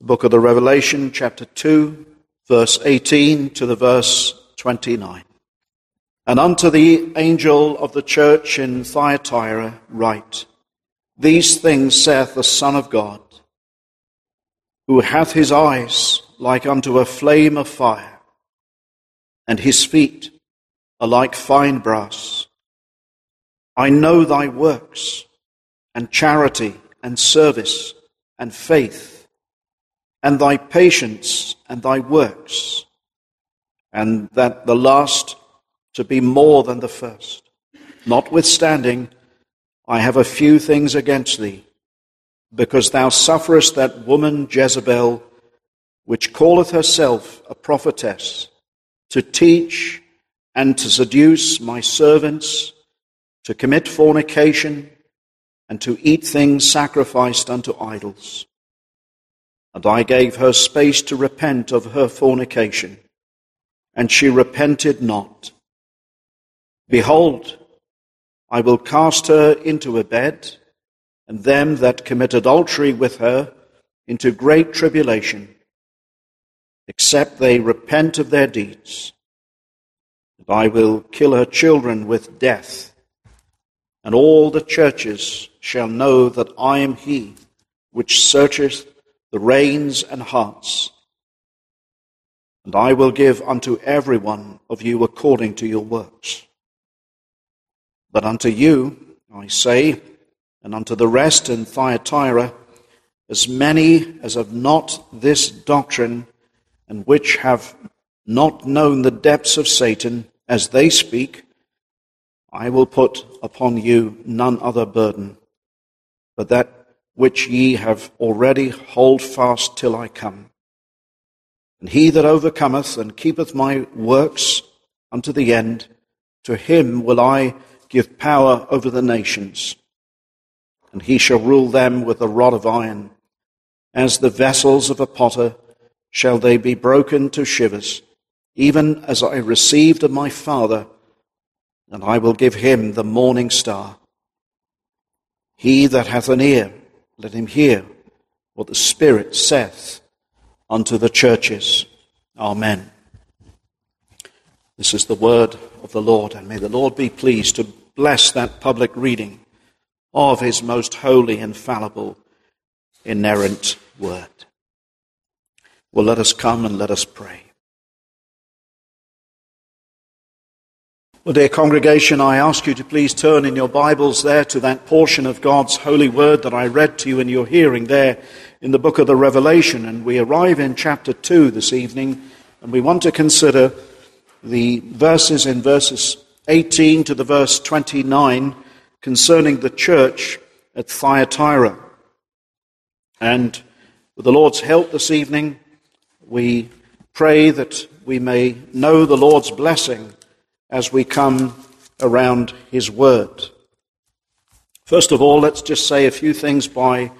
The book of the Revelation, chapter 2, verse 18 to the verse 29. And unto the angel of the church in Thyatira write, These things saith the Son of God, who hath his eyes like unto a flame of fire, and his feet are like fine brass. I know thy works, and charity, and service, and faith and thy patience and thy works, and that the last to be more than the first. Notwithstanding, I have a few things against thee, because thou sufferest that woman Jezebel, which calleth herself a prophetess, to teach and to seduce my servants, to commit fornication, and to eat things sacrificed unto idols. And I gave her space to repent of her fornication, and she repented not. Behold, I will cast her into a bed, and them that commit adultery with her into great tribulation, except they repent of their deeds. And I will kill her children with death, and all the churches shall know that I am he which searcheth the reins and hearts. And I will give unto every one of you according to your works. But unto you, I say, and unto the rest in Thyatira, as many as have not this doctrine, and which have not known the depths of Satan as they speak, I will put upon you none other burden, but that which ye have already hold fast till I come. And he that overcometh and keepeth my works unto the end, to him will I give power over the nations. And he shall rule them with a rod of iron. As the vessels of a potter shall they be broken to shivers, even as I received of my Father, and I will give him the morning star. He that hath an ear, let him hear what the Spirit saith unto the churches. Amen. This is the word of the Lord, and may the Lord be pleased to bless that public reading of his most holy, infallible, inerrant word. Well, let us come and let us pray. Well, dear congregation, I ask you to please turn in your Bibles there to that portion of God's holy word that I read to you in your hearing there in the book of the Revelation. And we arrive in chapter 2 this evening, and we want to consider the verses in verses 18 to the verse 29 concerning the church at Thyatira. And with the Lord's help this evening, we pray that we may know the Lord's blessing as we come around His Word. First of all, let's just say a few things by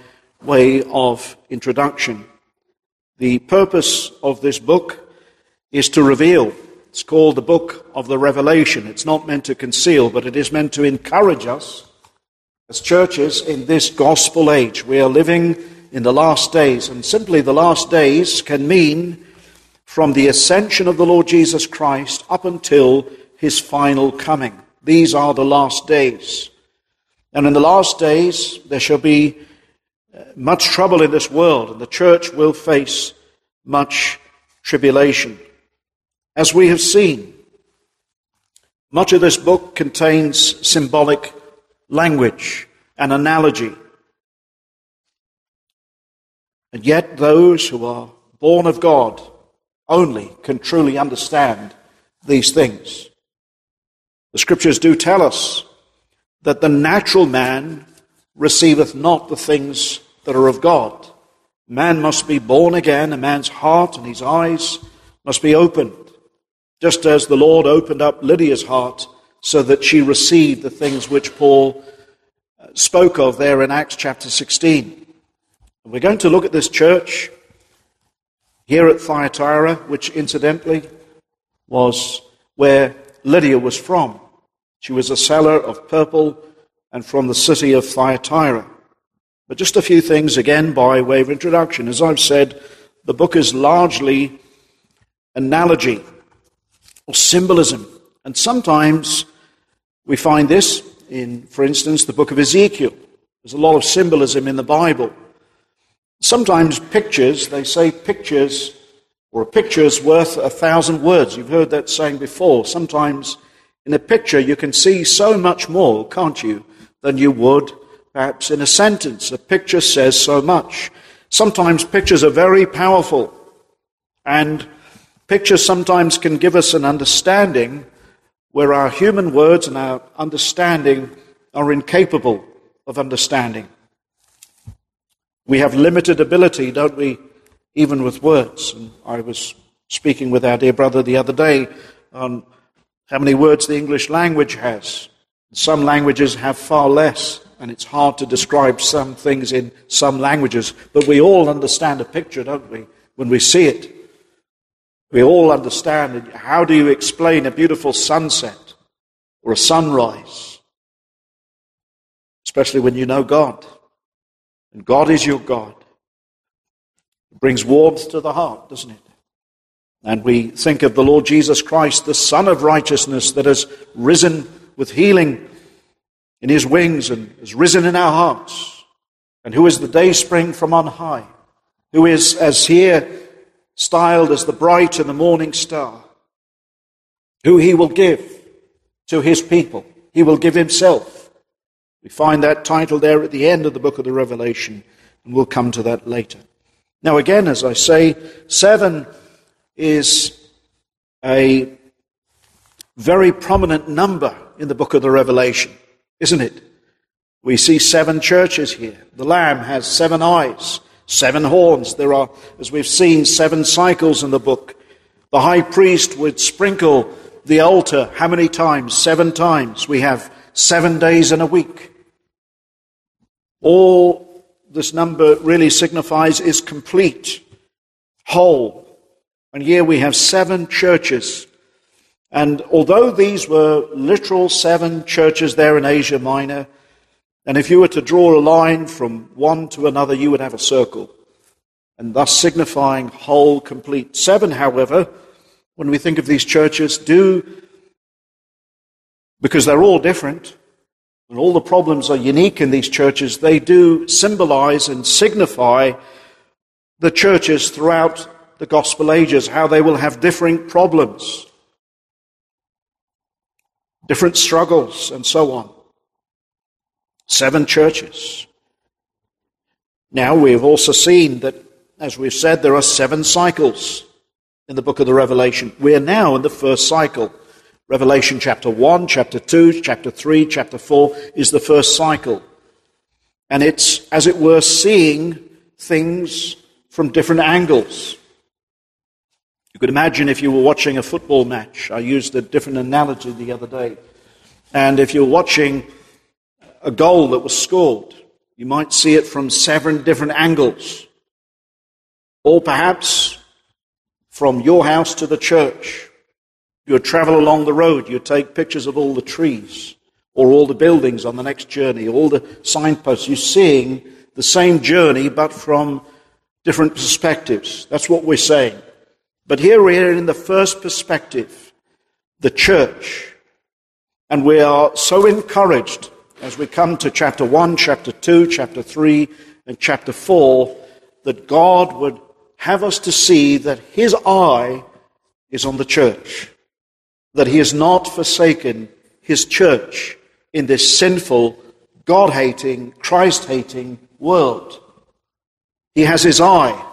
way of introduction. The purpose of this book is to reveal. It's called the Book of the Revelation. It's not meant to conceal, but it is meant to encourage us as churches in this gospel age. We are living in the last days, and simply the last days can mean from the ascension of the Lord Jesus Christ up until his final coming. These are the last days. And in the last days, there shall be uh, much trouble in this world, and the church will face much tribulation. As we have seen, much of this book contains symbolic language and analogy. And yet, those who are born of God only can truly understand these things. The scriptures do tell us that the natural man receiveth not the things that are of God. Man must be born again, a man's heart and his eyes must be opened, just as the Lord opened up Lydia's heart so that she received the things which Paul uh, spoke of there in Acts chapter 16. We're going to look at this church here at Thyatira, which incidentally was where Lydia was from. She was a seller of purple and from the city of Thyatira. But just a few things again by way of introduction. As I've said, the book is largely analogy or symbolism. And sometimes we find this in, for instance, the book of Ezekiel. There's a lot of symbolism in the Bible. Sometimes pictures, they say pictures, or a picture is worth a thousand words. You've heard that saying before. Sometimes in a picture you can see so much more, can't you, than you would perhaps in a sentence. A picture says so much. Sometimes pictures are very powerful, and pictures sometimes can give us an understanding where our human words and our understanding are incapable of understanding. We have limited ability, don't we, even with words. And I was speaking with our dear brother the other day on how many words the English language has. Some languages have far less, and it's hard to describe some things in some languages, but we all understand a picture, don't we, when we see it. We all understand. How do you explain a beautiful sunset or a sunrise? Especially when you know God. And God is your God. It brings warmth to the heart, doesn't it? And we think of the Lord Jesus Christ, the Sun of righteousness that has risen with healing in his wings and has risen in our hearts, and who is the day spring from on high, who is, as here styled as the bright and the morning star, who he will give to his people. He will give himself. We find that title there at the end of the book of the Revelation, and we'll come to that later. Now, again, as I say, seven is a very prominent number in the book of the Revelation, isn't it? We see seven churches here. The Lamb has seven eyes. Seven horns. There are, as we've seen, seven cycles in the book. The high priest would sprinkle the altar how many times? Seven times. We have seven days in a week. All this number really signifies is complete, whole. And here we have seven churches. And although these were literal seven churches there in Asia Minor, and if you were to draw a line from one to another, you would have a circle, and thus signifying whole, complete. Seven, however, when we think of these churches, do, because they're all different, and all the problems are unique in these churches, they do symbolize and signify the churches throughout the gospel ages, how they will have differing problems, different struggles, and so on. Seven churches. Now we've also seen that, as we've said, there are seven cycles in the book of the Revelation. We are now in the first cycle. Revelation chapter 1, chapter 2, chapter 3, chapter 4 is the first cycle. And it's, as it were, seeing things from different angles. You could imagine if you were watching a football match. I used a different analogy the other day. And if you're watching a goal that was scored. You might see it from seven different angles. Or perhaps from your house to the church. You travel along the road, you'd take pictures of all the trees or all the buildings on the next journey, all the signposts. You're seeing the same journey but from different perspectives. That's what we're saying. But here we are in the first perspective, the church. And we are so encouraged as we come to chapter 1, chapter 2, chapter 3, and chapter 4, that God would have us to see that His eye is on the church, that He has not forsaken His church in this sinful, God hating, Christ hating world. He has His eye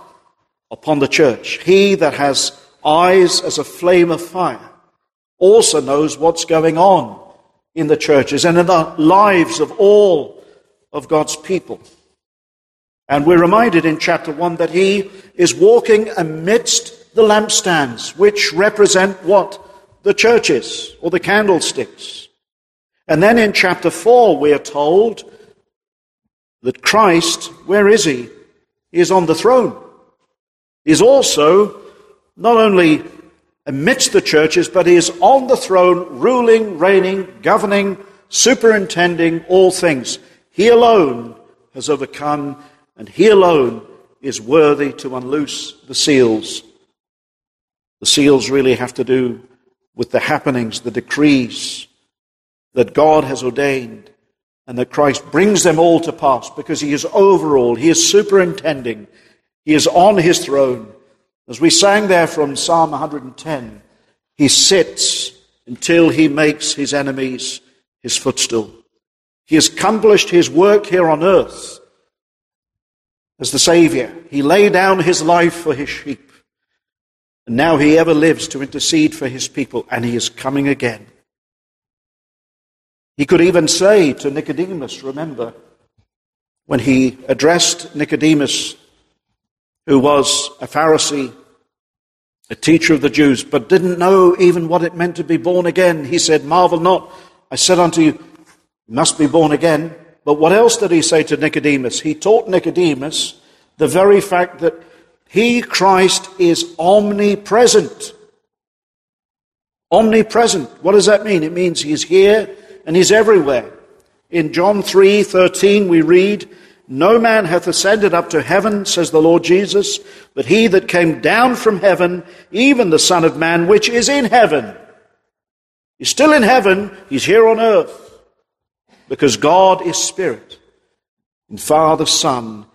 upon the church. He that has eyes as a flame of fire also knows what's going on in the churches and in the lives of all of God's people. And we're reminded in chapter 1 that he is walking amidst the lampstands, which represent what? The churches or the candlesticks. And then in chapter 4, we are told that Christ, where is he? He is on the throne. He is also not only amidst the churches, but he is on the throne, ruling, reigning, governing, superintending all things. He alone has overcome, and he alone is worthy to unloose the seals. The seals really have to do with the happenings, the decrees that God has ordained, and that Christ brings them all to pass because he is over all, he is superintending, he is on his throne. As we sang there from Psalm 110, he sits until he makes his enemies his footstool. He has accomplished his work here on earth as the Savior. He laid down his life for his sheep. And now he ever lives to intercede for his people, and he is coming again. He could even say to Nicodemus, remember, when he addressed Nicodemus, who was a Pharisee, a teacher of the Jews, but didn't know even what it meant to be born again, he said, Marvel not, I said unto you, you must be born again. But what else did he say to Nicodemus? He taught Nicodemus the very fact that he, Christ, is omnipresent. Omnipresent. What does that mean? It means he's here and he's everywhere. In John 3:13 we read, "No man hath ascended up to heaven," says the Lord Jesus, "but he that came down from heaven, even the Son of man which is in heaven." He's still in heaven, he's here on earth. Because God is spirit. And Father, Son,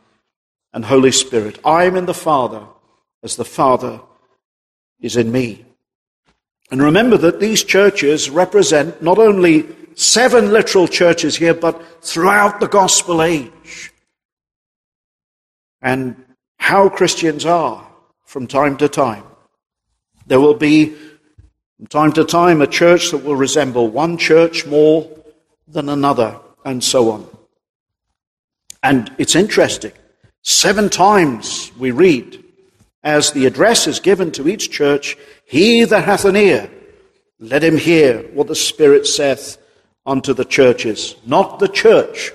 and Holy Spirit. I am in the Father as the Father is in me. And remember that these churches represent not only seven literal churches here, but throughout the gospel age. And how Christians are from time to time. There will be, from time to time, a church that will resemble one church more than another, and so on. And it's interesting. Seven times we read, as the address is given to each church, He that hath an ear, let him hear what the Spirit saith unto the churches, not the church.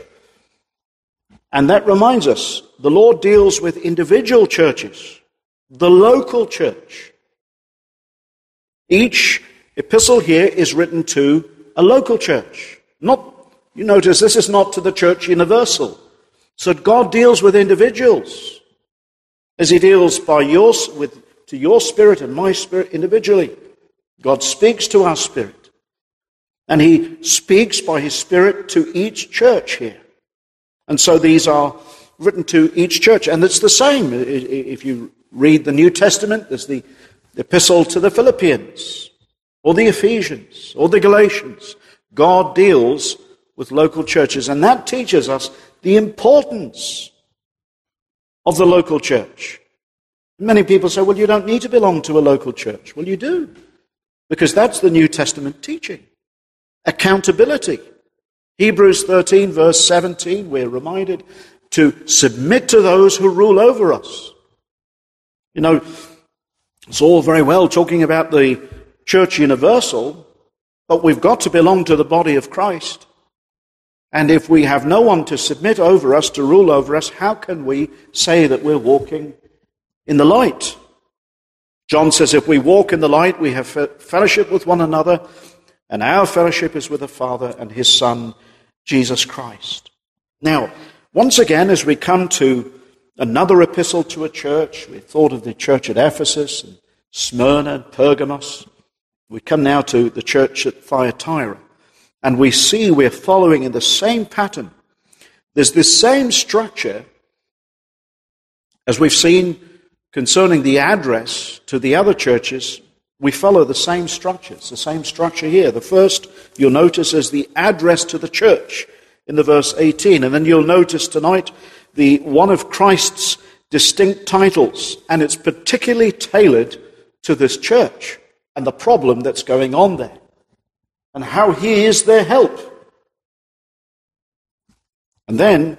And that reminds us, the Lord deals with individual churches, the local church. Each epistle here is written to a local church. Not, you notice, this is not to the church universal. So God deals with individuals as He deals by your, with, to your spirit and my spirit individually. God speaks to our spirit. And He speaks by His Spirit to each church here. And so these are written to each church. And it's the same. If you read the New Testament, there's the epistle to the Philippians, or the Ephesians, or the Galatians. God deals with local churches. And that teaches us the importance of the local church. Many people say, well, you don't need to belong to a local church. Well, you do, because that's the New Testament teaching. Accountability. Hebrews 13, verse 17, we're reminded to submit to those who rule over us. You know, it's all very well talking about the church universal, but we've got to belong to the body of Christ. And if we have no one to submit over us, to rule over us, how can we say that we're walking in the light? John says, if we walk in the light, we have fellowship with one another, and our fellowship is with the Father and his Son, Jesus Christ. Now, once again, as we come to another epistle to a church, we thought of the church at Ephesus and Smyrna and Pergamos. We come now to the church at Thyatira. And we see we're following in the same pattern. There's this same structure as we've seen concerning the address to the other churches. We follow the same structure. It's the same structure here. The first you'll notice is the address to the church in the verse 18. And then you'll notice tonight the one of Christ's distinct titles, and it's particularly tailored to this church and the problem that's going on there and how he is their help. And then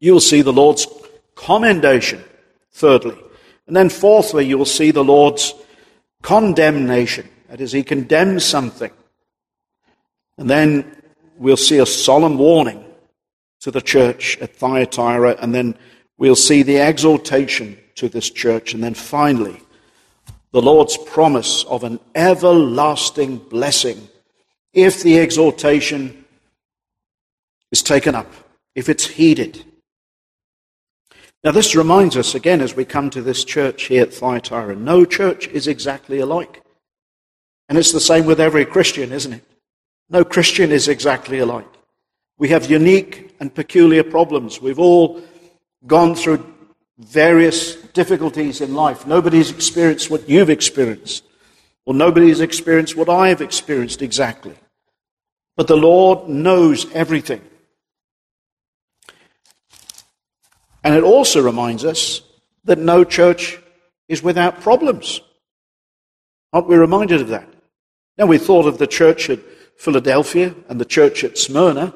you'll see the Lord's commendation, thirdly. And then fourthly, you'll see the Lord's condemnation. That is, he condemns something. And then we'll see a solemn warning to the church at Thyatira, and then we'll see the exhortation to this church, and then finally, the Lord's promise of an everlasting blessing if the exhortation is taken up, if it's heeded. Now, this reminds us again as we come to this church here at Thyatira no church is exactly alike. And it's the same with every Christian, isn't it? No Christian is exactly alike. We have unique and peculiar problems. We've all gone through various difficulties in life. Nobody's experienced what you've experienced, or nobody's experienced what I have experienced exactly. But the Lord knows everything. And it also reminds us that no church is without problems. Aren't we reminded of that? Now, we thought of the church at Philadelphia and the church at Smyrna,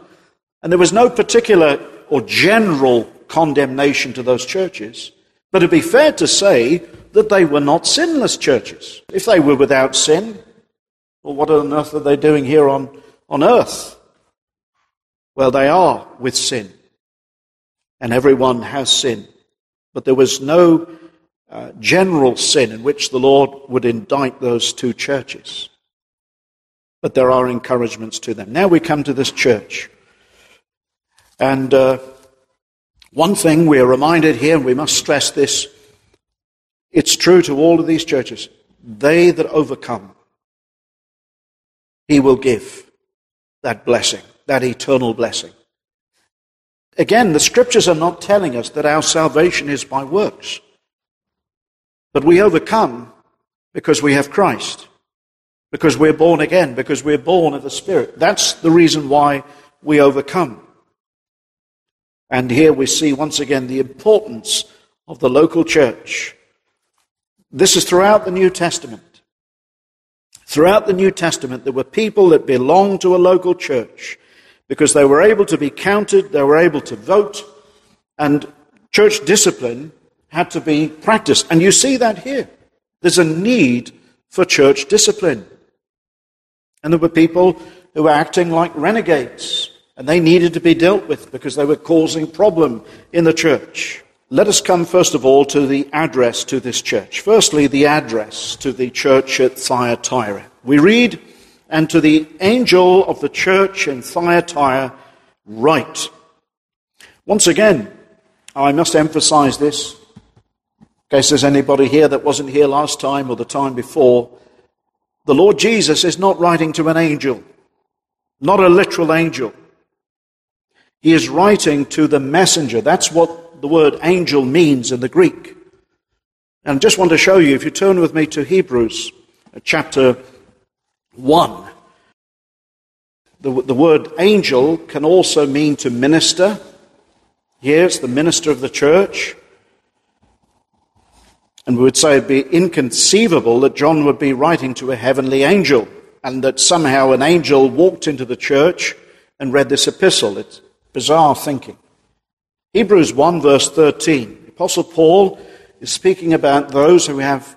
and there was no particular or general condemnation to those churches. But it'd be fair to say that they were not sinless churches. If they were without sin, well, what on earth are they doing here on, on earth? Well, they are with sin. And everyone has sin. But there was no uh, general sin in which the Lord would indict those two churches but there are encouragements to them. Now we come to this church. And uh, one thing we are reminded here, and we must stress this it's true to all of these churches. They that overcome, he will give that blessing, that eternal blessing. Again, the scriptures are not telling us that our salvation is by works, but we overcome because we have Christ because we're born again, because we're born of the Spirit. That's the reason why we overcome. And here we see once again the importance of the local church. This is throughout the New Testament. Throughout the New Testament, there were people that belonged to a local church because they were able to be counted, they were able to vote, and church discipline had to be practiced. And you see that here. There's a need for church discipline. And there were people who were acting like renegades, and they needed to be dealt with because they were causing problem in the church. Let us come first of all to the address to this church. Firstly, the address to the church at Thyatira. We read, and to the angel of the church in Thyatira, write. Once again, I must emphasize this, in case there's anybody here that wasn't here last time or the time before. The Lord Jesus is not writing to an angel, not a literal angel. He is writing to the messenger. That's what the word angel means in the Greek. And I just want to show you, if you turn with me to Hebrews uh, chapter 1, the, the word angel can also mean to minister. Here it's the minister of the church. And we would say it'd be inconceivable that John would be writing to a heavenly angel and that somehow an angel walked into the church and read this epistle. It's bizarre thinking. Hebrews 1 verse 13. The Apostle Paul is speaking about those who have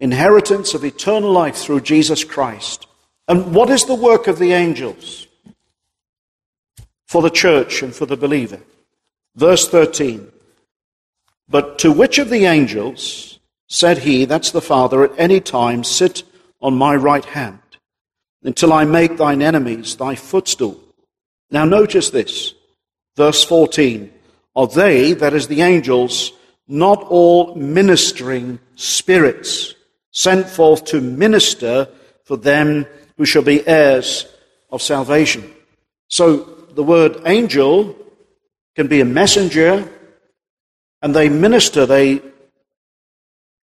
inheritance of eternal life through Jesus Christ. And what is the work of the angels for the church and for the believer? Verse 13. But to which of the angels Said he, that's the Father, at any time sit on my right hand until I make thine enemies thy footstool. Now notice this. Verse 14. Are they, that is the angels, not all ministering spirits sent forth to minister for them who shall be heirs of salvation? So the word angel can be a messenger and they minister, they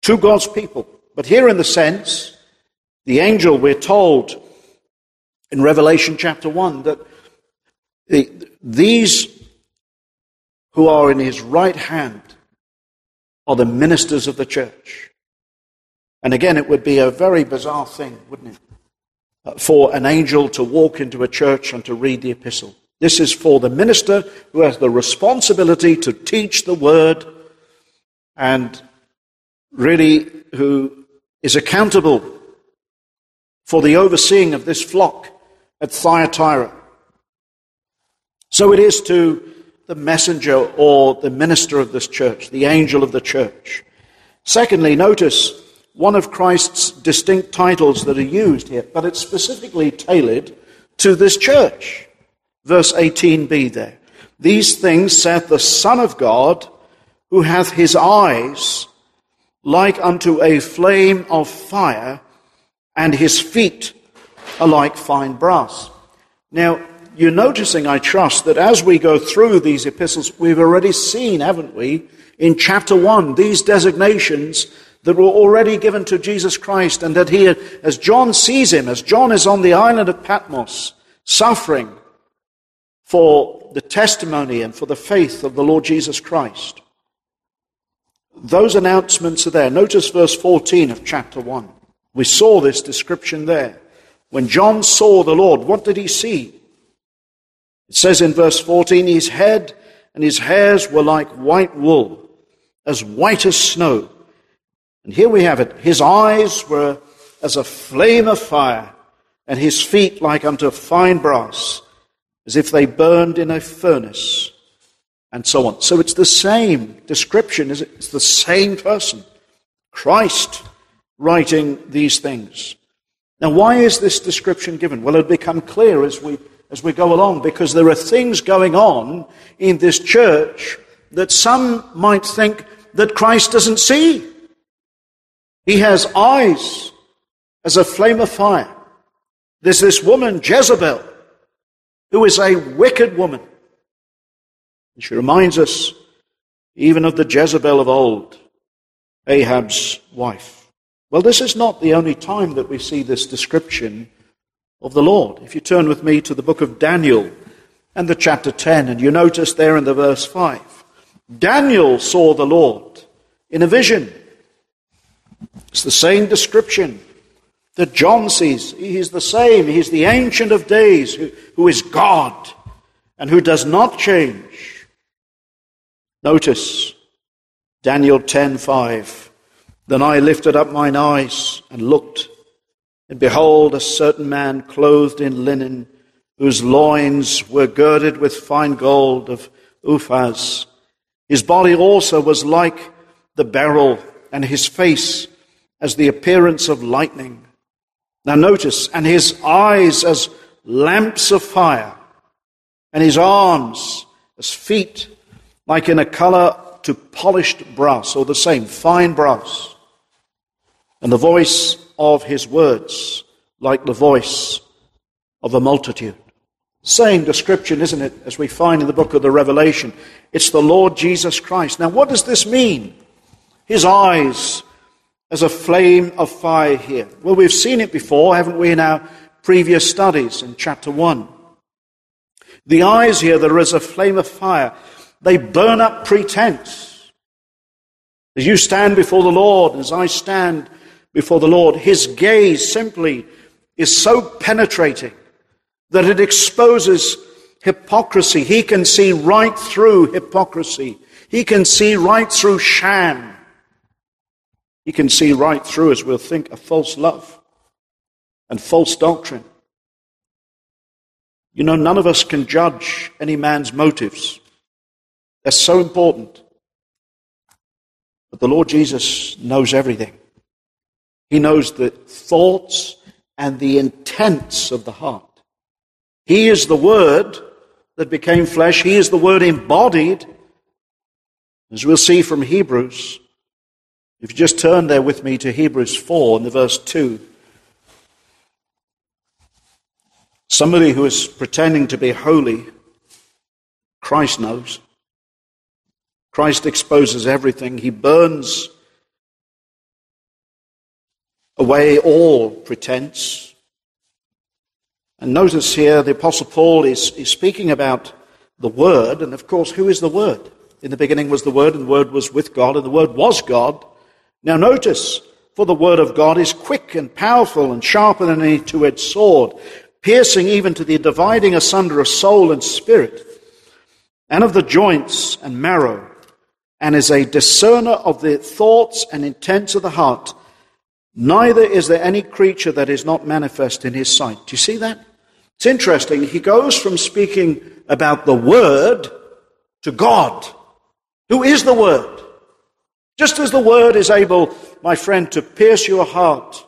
to God's people. But here in the sense, the angel, we're told in Revelation chapter 1 that the, these who are in his right hand are the ministers of the church. And again, it would be a very bizarre thing, wouldn't it? Uh, for an angel to walk into a church and to read the epistle. This is for the minister who has the responsibility to teach the word and really who is accountable for the overseeing of this flock at Thyatira. So it is to the messenger or the minister of this church, the angel of the church. Secondly, notice one of Christ's distinct titles that are used here, but it's specifically tailored to this church. Verse 18b there. These things saith the Son of God, who hath his eyes like unto a flame of fire, and his feet are like fine brass. Now, you're noticing, I trust, that as we go through these epistles, we've already seen, haven't we, in chapter 1, these designations that were already given to Jesus Christ, and that he, as John sees him, as John is on the island of Patmos, suffering for the testimony and for the faith of the Lord Jesus Christ. Those announcements are there. Notice verse 14 of chapter 1. We saw this description there. When John saw the Lord, what did he see? It says in verse 14, his head and his hairs were like white wool, as white as snow. And here we have it. His eyes were as a flame of fire, and his feet like unto fine brass, as if they burned in a furnace, and so on. So it's the same description, is it? It's the same person. Christ writing these things. Now, why is this description given? Well, it'll become clear as we as we go along because there are things going on in this church that some might think that Christ doesn't see. He has eyes as a flame of fire. There's this woman, Jezebel, who is a wicked woman. And she reminds us even of the Jezebel of old, Ahab's wife. Well, this is not the only time that we see this description of the Lord. If you turn with me to the book of Daniel and the chapter 10, and you notice there in the verse 5, Daniel saw the Lord in a vision. It's the same description that John sees. He is the same. He's the Ancient of Days who, who is God and who does not change. Notice Daniel 10:5. Then I lifted up mine eyes and looked and behold, a certain man clothed in linen, whose loins were girded with fine gold of Uphaz. His body also was like the beryl, and his face as the appearance of lightning. Now notice, and his eyes as lamps of fire, and his arms as feet like in a color to polished brass, or the same, fine brass. And the voice of his words like the voice of a multitude. Same description, isn't it, as we find in the book of the Revelation? It's the Lord Jesus Christ. Now, what does this mean? His eyes as a flame of fire here. Well, we've seen it before, haven't we, in our previous studies in chapter 1. The eyes here that are as a flame of fire, they burn up pretense. As you stand before the Lord, as I stand before the Lord, his gaze simply is so penetrating that it exposes hypocrisy. He can see right through hypocrisy. He can see right through sham. He can see right through, as we'll think, a false love and false doctrine. You know, none of us can judge any man's motives. They're so important. But the Lord Jesus knows everything. He knows the thoughts and the intents of the heart. He is the Word that became flesh. He is the Word embodied. As we'll see from Hebrews, if you just turn there with me to Hebrews 4 and the verse 2. Somebody who is pretending to be holy, Christ knows. Christ exposes everything. He burns away all pretense. And notice here the Apostle Paul is, is speaking about the Word, and of course, who is the Word? In the beginning was the Word, and the Word was with God, and the Word was God. Now notice, for the Word of God is quick and powerful and sharper than any two edged sword, piercing even to the dividing asunder of soul and spirit, and of the joints and marrow, and is a discerner of the thoughts and intents of the heart. Neither is there any creature that is not manifest in his sight. Do you see that? It's interesting. He goes from speaking about the Word to God, who is the Word. Just as the Word is able, my friend, to pierce your heart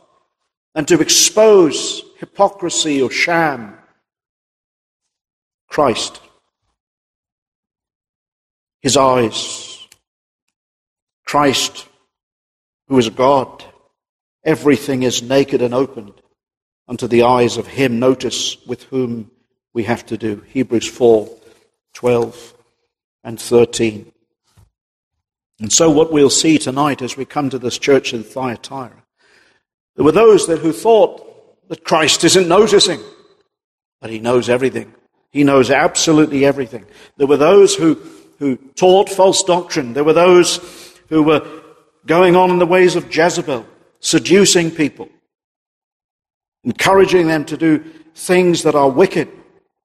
and to expose hypocrisy or sham, Christ, his eyes Christ, who is God, everything is naked and opened unto the eyes of him. Notice with whom we have to do. Hebrews 4 12 and 13. And so, what we'll see tonight as we come to this church in Thyatira, there were those that who thought that Christ isn't noticing, but he knows everything. He knows absolutely everything. There were those who, who taught false doctrine. There were those who were going on in the ways of Jezebel, seducing people, encouraging them to do things that are wicked,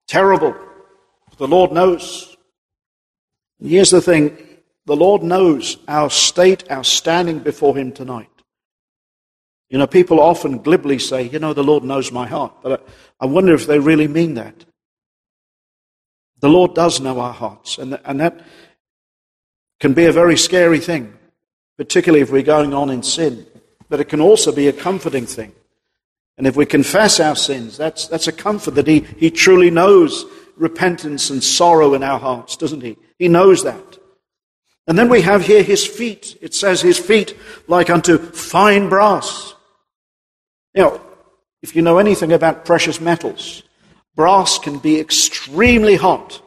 terrible. The Lord knows. Here's the thing the Lord knows our state, our standing before Him tonight. You know, people often glibly say, you know, the Lord knows my heart. But I, wonder if they really mean that. The Lord does know our hearts, and, and that can be a very scary thing, particularly if we're going on in sin. But it can also be a comforting thing. And if we confess our sins, that's, that's a comfort that he, he truly knows repentance and sorrow in our hearts, doesn't He? He knows that. And then we have here His feet. It says His feet like unto fine brass. Now, if you know anything about precious metals, brass can be extremely hot.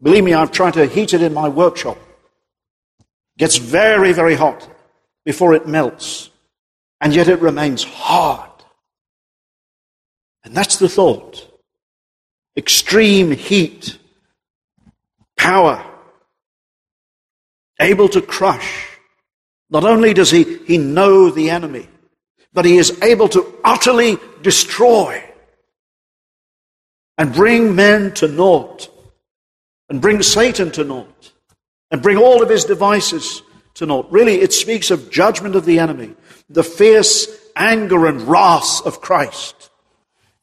Believe me, I've tried to heat it in my workshop. It gets very, very hot before it melts. And yet it remains hard. And that's the thought. Extreme heat, power, able to crush. Not only does he, he know the enemy, but he is able to utterly destroy and bring men to naught and bring Satan to naught and bring all of his devices to naught. Really, it speaks of judgment of the enemy, the fierce anger and wrath of Christ.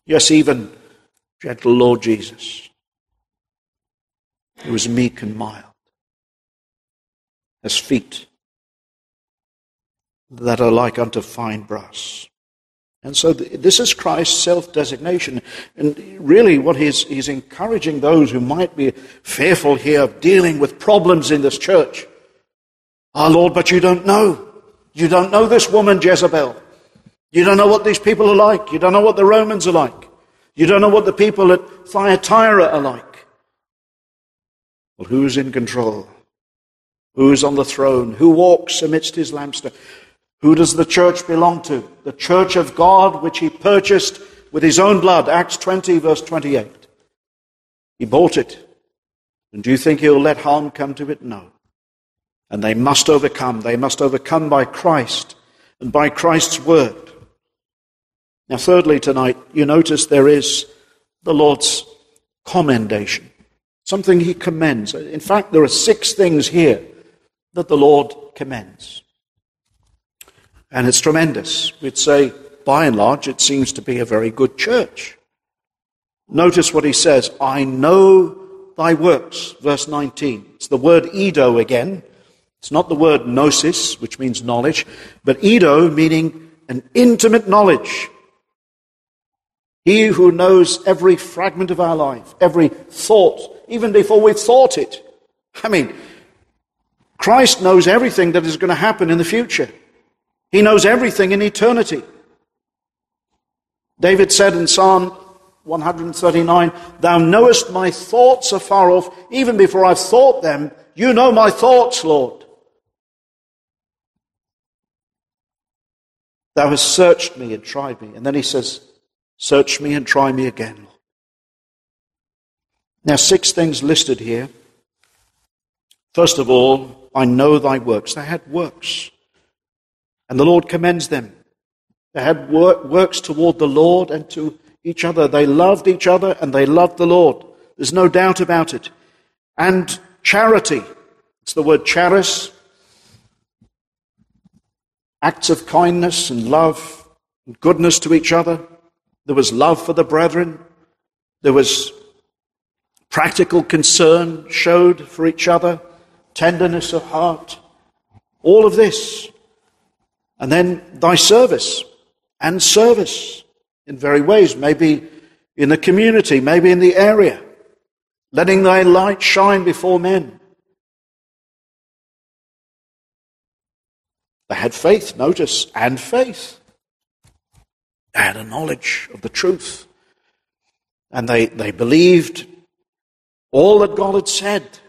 Yes, even gentle Lord Jesus. He was meek and mild as feet that are like unto fine brass. And so this is Christ's self designation. And really, what he's, he's encouraging those who might be fearful here of dealing with problems in this church. Our ah, Lord, but you don't know. You don't know this woman, Jezebel. You don't know what these people are like. You don't know what the Romans are like. You don't know what the people at Thyatira are like. Well, who's in control? Who's on the throne? Who walks amidst his lampstand? Who does the church belong to? The church of God, which he purchased with his own blood. Acts 20, verse 28. He bought it. And do you think he'll let harm come to it? No. And they must overcome. They must overcome by Christ and by Christ's word. Now, thirdly, tonight, you notice there is the Lord's commendation, something he commends. In fact, there are six things here that the Lord commends. And it's tremendous. We'd say, by and large, it seems to be a very good church. Notice what he says I know thy works, verse 19. It's the word Edo again. It's not the word gnosis, which means knowledge, but Edo meaning an intimate knowledge. He who knows every fragment of our life, every thought, even before we've thought it. I mean, Christ knows everything that is going to happen in the future. He knows everything in eternity. David said in Psalm 139, Thou knowest my thoughts afar off, even before I've thought them. You know my thoughts, Lord. Thou hast searched me and tried me. And then he says, Search me and try me again, Now, six things listed here. First of all, I know thy works. They had works. And the Lord commends them. They had work, works toward the Lord and to each other. They loved each other and they loved the Lord. There's no doubt about it. And charity. It's the word charis. Acts of kindness and love and goodness to each other. There was love for the brethren. There was practical concern showed for each other, tenderness of heart. All of this. And then thy service and service in very ways, maybe in the community, maybe in the area, letting thy light shine before men. They had faith, notice, and faith. They had a knowledge of the truth. And they, they believed all that God had said.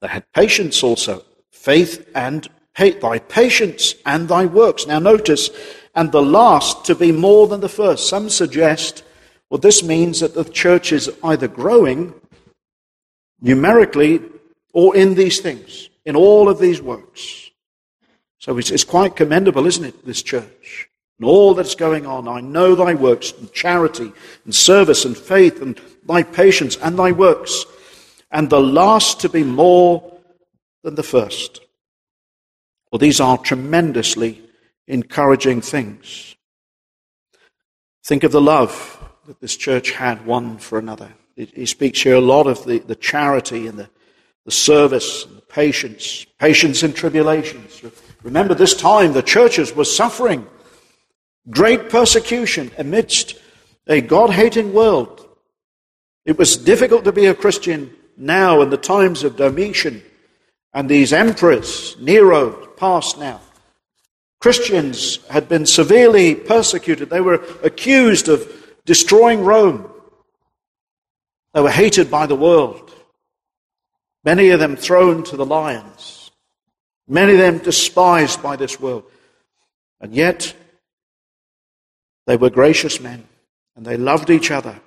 They had patience also, faith and thy patience and thy works. Now notice, and the last to be more than the first. Some suggest, well, this means that the church is either growing numerically or in these things, in all of these works. So it's, it's quite commendable, isn't it, this church? And all that's going on. I know thy works, and charity, and service, and faith, and thy patience, and thy works. And the last to be more than the first. Well, these are tremendously encouraging things. Think of the love that this church had one for another. He speaks here a lot of the, the charity and the, the service patience, patience in tribulations. Remember, this time the churches were suffering great persecution amidst a God hating world. It was difficult to be a Christian now in the times of Domitian and these emperors, Nero, passed now. Christians had been severely persecuted. They were accused of destroying Rome. They were hated by the world. Many of them thrown to the lions. Many of them despised by this world. And yet, they were gracious men and they loved each other.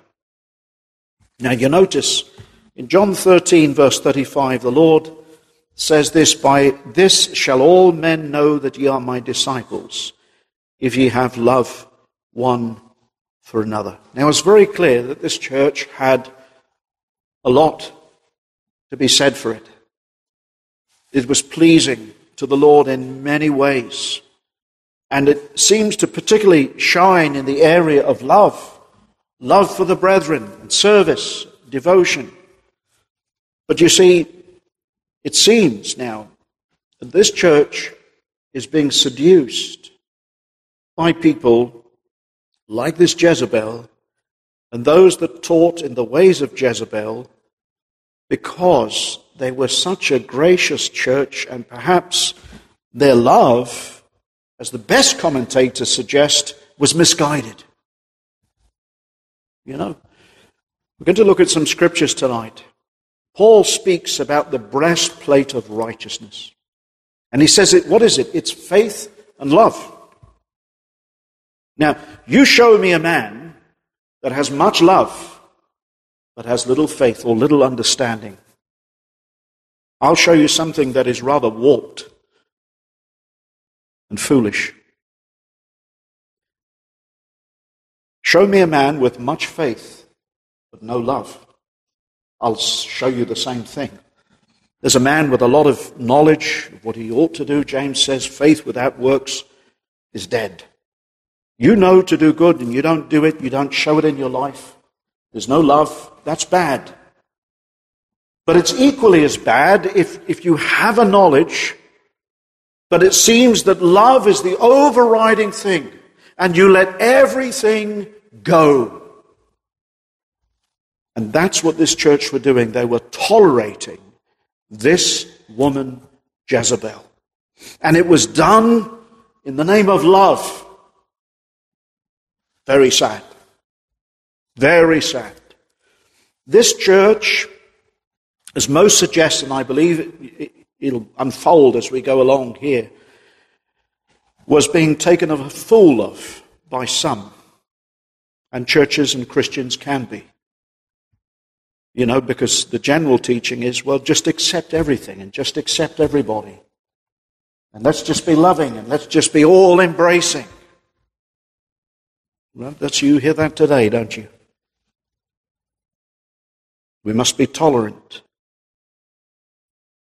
Now, you notice in John 13, verse 35, the Lord says this By this shall all men know that ye are my disciples, if ye have love one for another. Now it's very clear that this church had a lot to be said for it. It was pleasing to the Lord in many ways. And it seems to particularly shine in the area of love love for the brethren, and service, devotion. But you see, it seems now that this church is being seduced by people like this Jezebel and those that taught in the ways of Jezebel because they were such a gracious church and perhaps their love, as the best commentators suggest, was misguided. You know, we're going to look at some scriptures tonight Paul speaks about the breastplate of righteousness. And he says it, what is it? It's faith and love. Now, you show me a man that has much love, but has little faith or little understanding. I'll show you something that is rather warped and foolish. Show me a man with much faith, but no love. I'll show you the same thing. There's a man with a lot of knowledge of what he ought to do. James says, faith without works is dead. You know to do good and you don't do it, you don't show it in your life. There's no love. That's bad. But it's equally as bad if, if you have a knowledge, but it seems that love is the overriding thing, and you let everything go. And that's what this church were doing. They were tolerating this woman, Jezebel. And it was done in the name of love. Very sad. Very sad. This church, as most suggest, and I believe it'll unfold as we go along here, was being taken of a fool of by some. And churches and Christians can be. You know, because the general teaching is, well, just accept everything and just accept everybody. And let's just be loving and let's just be all embracing. Well, that's you hear that today, don't you? We must be tolerant.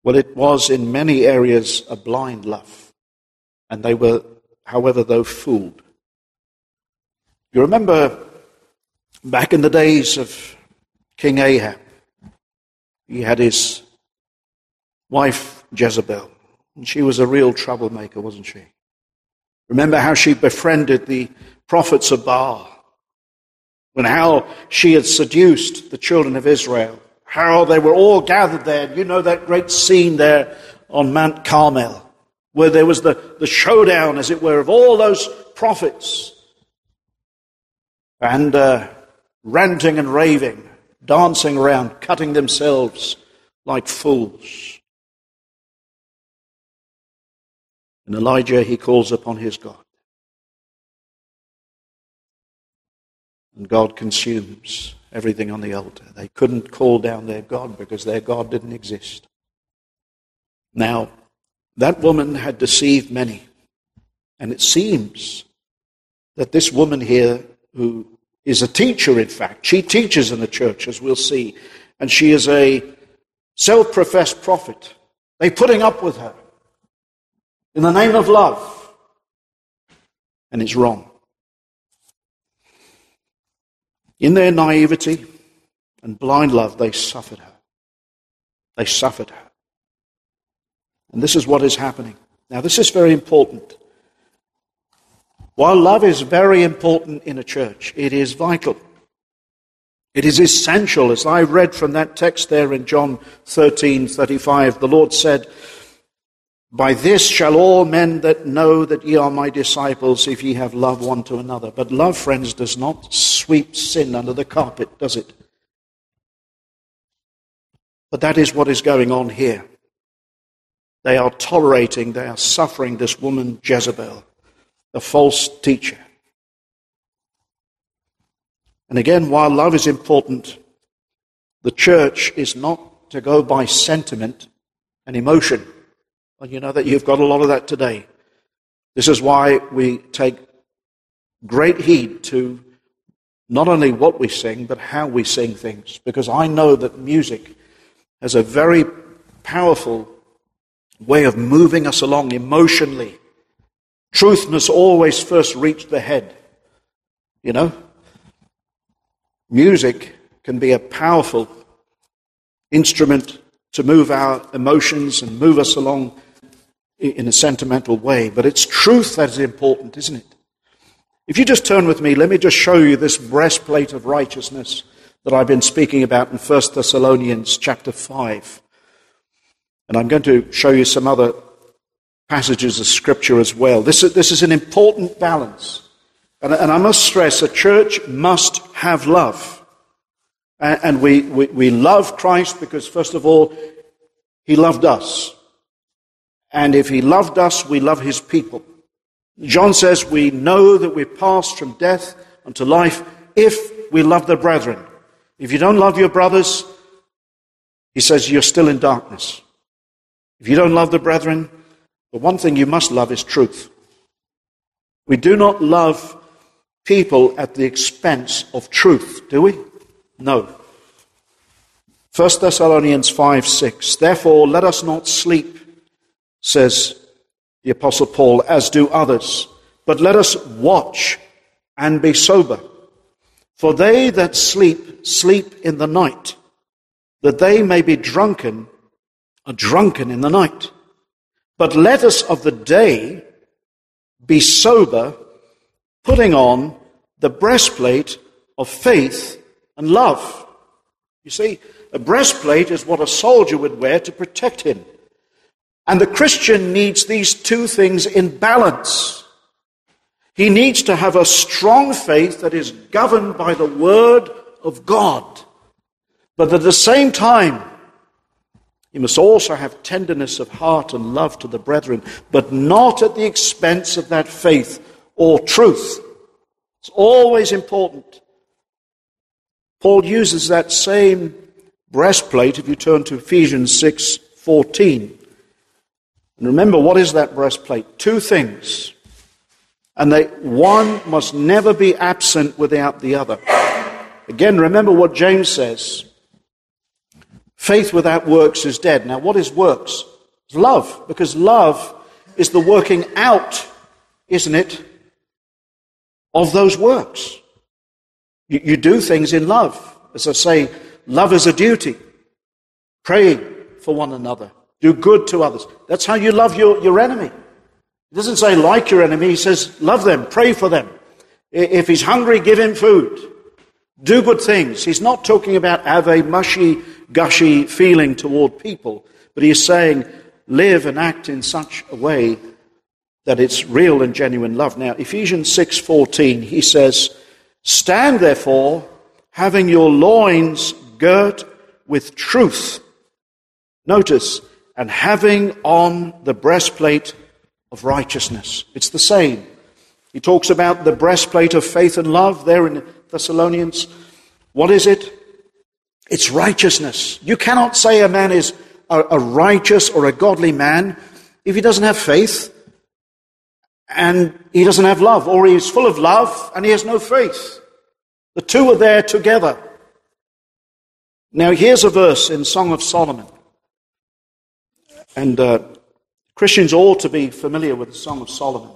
Well, it was in many areas a blind love. And they were, however, though fooled. You remember back in the days of King Ahab. He had his wife Jezebel, and she was a real troublemaker, wasn't she? Remember how she befriended the prophets of Baal, and how she had seduced the children of Israel, how they were all gathered there. You know that great scene there on Mount Carmel, where there was the, the showdown, as it were, of all those prophets. And uh, ranting and raving, dancing around, cutting themselves like fools. And Elijah, he calls upon his God. And God consumes everything on the altar. They couldn't call down their God because their God didn't exist. Now, that woman had deceived many. And it seems that this woman here, who is a teacher, in fact, she teaches in the church, as we'll see, and she is a self professed prophet. They're putting up with her in the name of love. And it's wrong. In their naivety and blind love, they suffered her. They suffered her. And this is what is happening. Now, this is very important. While love is very important in a church, it is vital. It is essential. As I read from that text there in John 13 35, the Lord said, By this shall all men that know that ye are my disciples, if ye have love one to another. But love, friends, does not sweep sin under the carpet, does it? But that is what is going on here. They are tolerating, they are suffering this woman Jezebel, a false teacher. And again, while love is important, the church is not to go by sentiment and emotion. And you know that you've got a lot of that today. This is why we take great heed to not only what we sing, but how we sing things. Because I know that music has a very powerful way of moving us along emotionally. Truth must always first reach the head. You know? Music can be a powerful instrument to move our emotions and move us along in a sentimental way. But it's truth that is important, isn't it? If you just turn with me, let me just show you this breastplate of righteousness that I've been speaking about in 1 Thessalonians chapter 5. And I'm going to show you some other passages of Scripture as well. This is, this is an important balance. And, and I must stress a church must have love. And, we, we, we love Christ because, first of all, He loved us. And if He loved us, we love His people. John says we know that we're passed from death unto life if we love the brethren. If you don't love your brothers, he says you're still in darkness. If you don't love the brethren, the one thing you must love is truth. We do not love people at the expense of truth, do we? No. 1 Thessalonians 5 6. Therefore, let us not sleep, says the Apostle Paul, as do others, but let us watch and be sober. For they that sleep, sleep in the night, that they may be drunken are drunken in the night. But let us of the day be sober, putting on the breastplate of faith and love. You see, a breastplate is what a soldier would wear to protect him. And the Christian needs these two things in balance. He needs to have a strong faith that is governed by the Word of God. But at the same time, he must also have tenderness of heart and love to the brethren, but not at the expense of that faith or truth. It's always important. Paul uses that same breastplate if you turn to Ephesians 6 14. And remember, what is that breastplate? Two things. And they, one must never be absent without the other. Again, remember what James says. Faith without works is dead. Now, what is works? Love, because love is the working out, isn't it, of those works. You, you do things in love. As I say, love is a duty. Pray for one another. Do good to others. That's how you love your, your enemy. He doesn't say like your enemy, he says love them, pray for them. If he's hungry, give him food. Do good things. He's not talking about have a mushy, gushy feeling toward people, but he's saying, live and act in such a way that it's real and genuine love. Now, Ephesians 6:14, he says, "Stand therefore, having your loins girt with truth." Notice, and having on the breastplate of righteousness. It's the same. He talks about the breastplate of faith and love there in Thessalonians. What is it? It's righteousness. You cannot say a man is a, a righteous or a godly man if he doesn't have faith and he doesn't have love, or he's full of love and he has no faith. The two are there together. Now, here's a verse in Song of Solomon. And uh, Christians ought to be familiar with the Song of Solomon.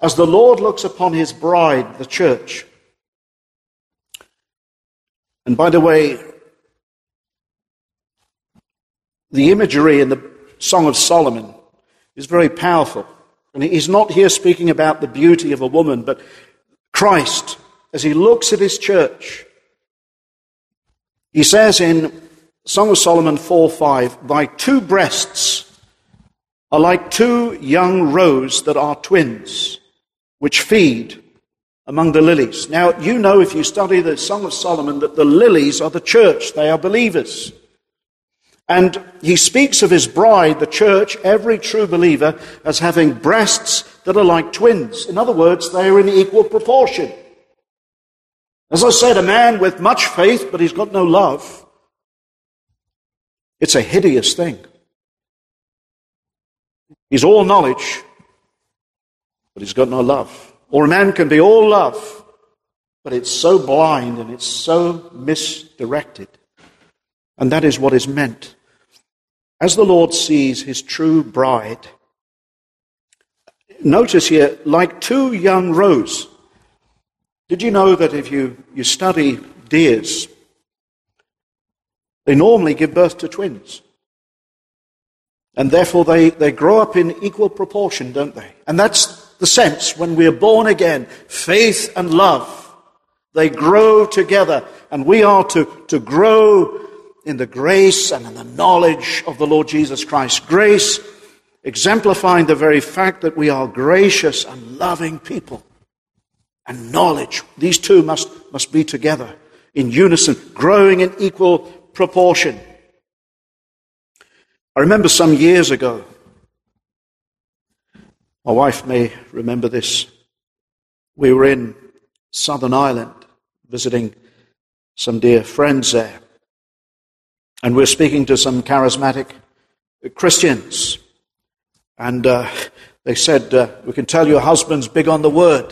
As the Lord looks upon his bride, the church. And by the way, the imagery in the Song of Solomon is very powerful. And he's not here speaking about the beauty of a woman, but Christ, as he looks at his church, he says in Song of Solomon 4 5, Thy two breasts are like two young roes that are twins, which feed among the lilies. Now, you know if you study the Song of Solomon that the lilies are the church, they are believers. And he speaks of his bride, the church, every true believer, as having breasts that are like twins. In other words, they are in equal proportion. As I said, a man with much faith, but he's got no love, it's a hideous thing. He's all knowledge, but he's got no love. Or a man can be all love, but it's so blind and it's so misdirected. And that is what is meant. As the Lord sees his true bride, notice here, like two young roes. Did you know that if you, you study deers, they normally give birth to twins? And therefore, they, they grow up in equal proportion, don't they? And that's the sense when we are born again faith and love. They grow together, and we are to, to grow in the grace and in the knowledge of the Lord Jesus Christ. Grace exemplifying the very fact that we are gracious and loving people. And knowledge, these two must, must be together in unison, growing in equal proportion. I remember some years ago, my wife may remember this. We were in Southern Ireland visiting some dear friends there. And we're speaking to some charismatic Christians. And uh, they said, uh, We can tell your husband's big on the word.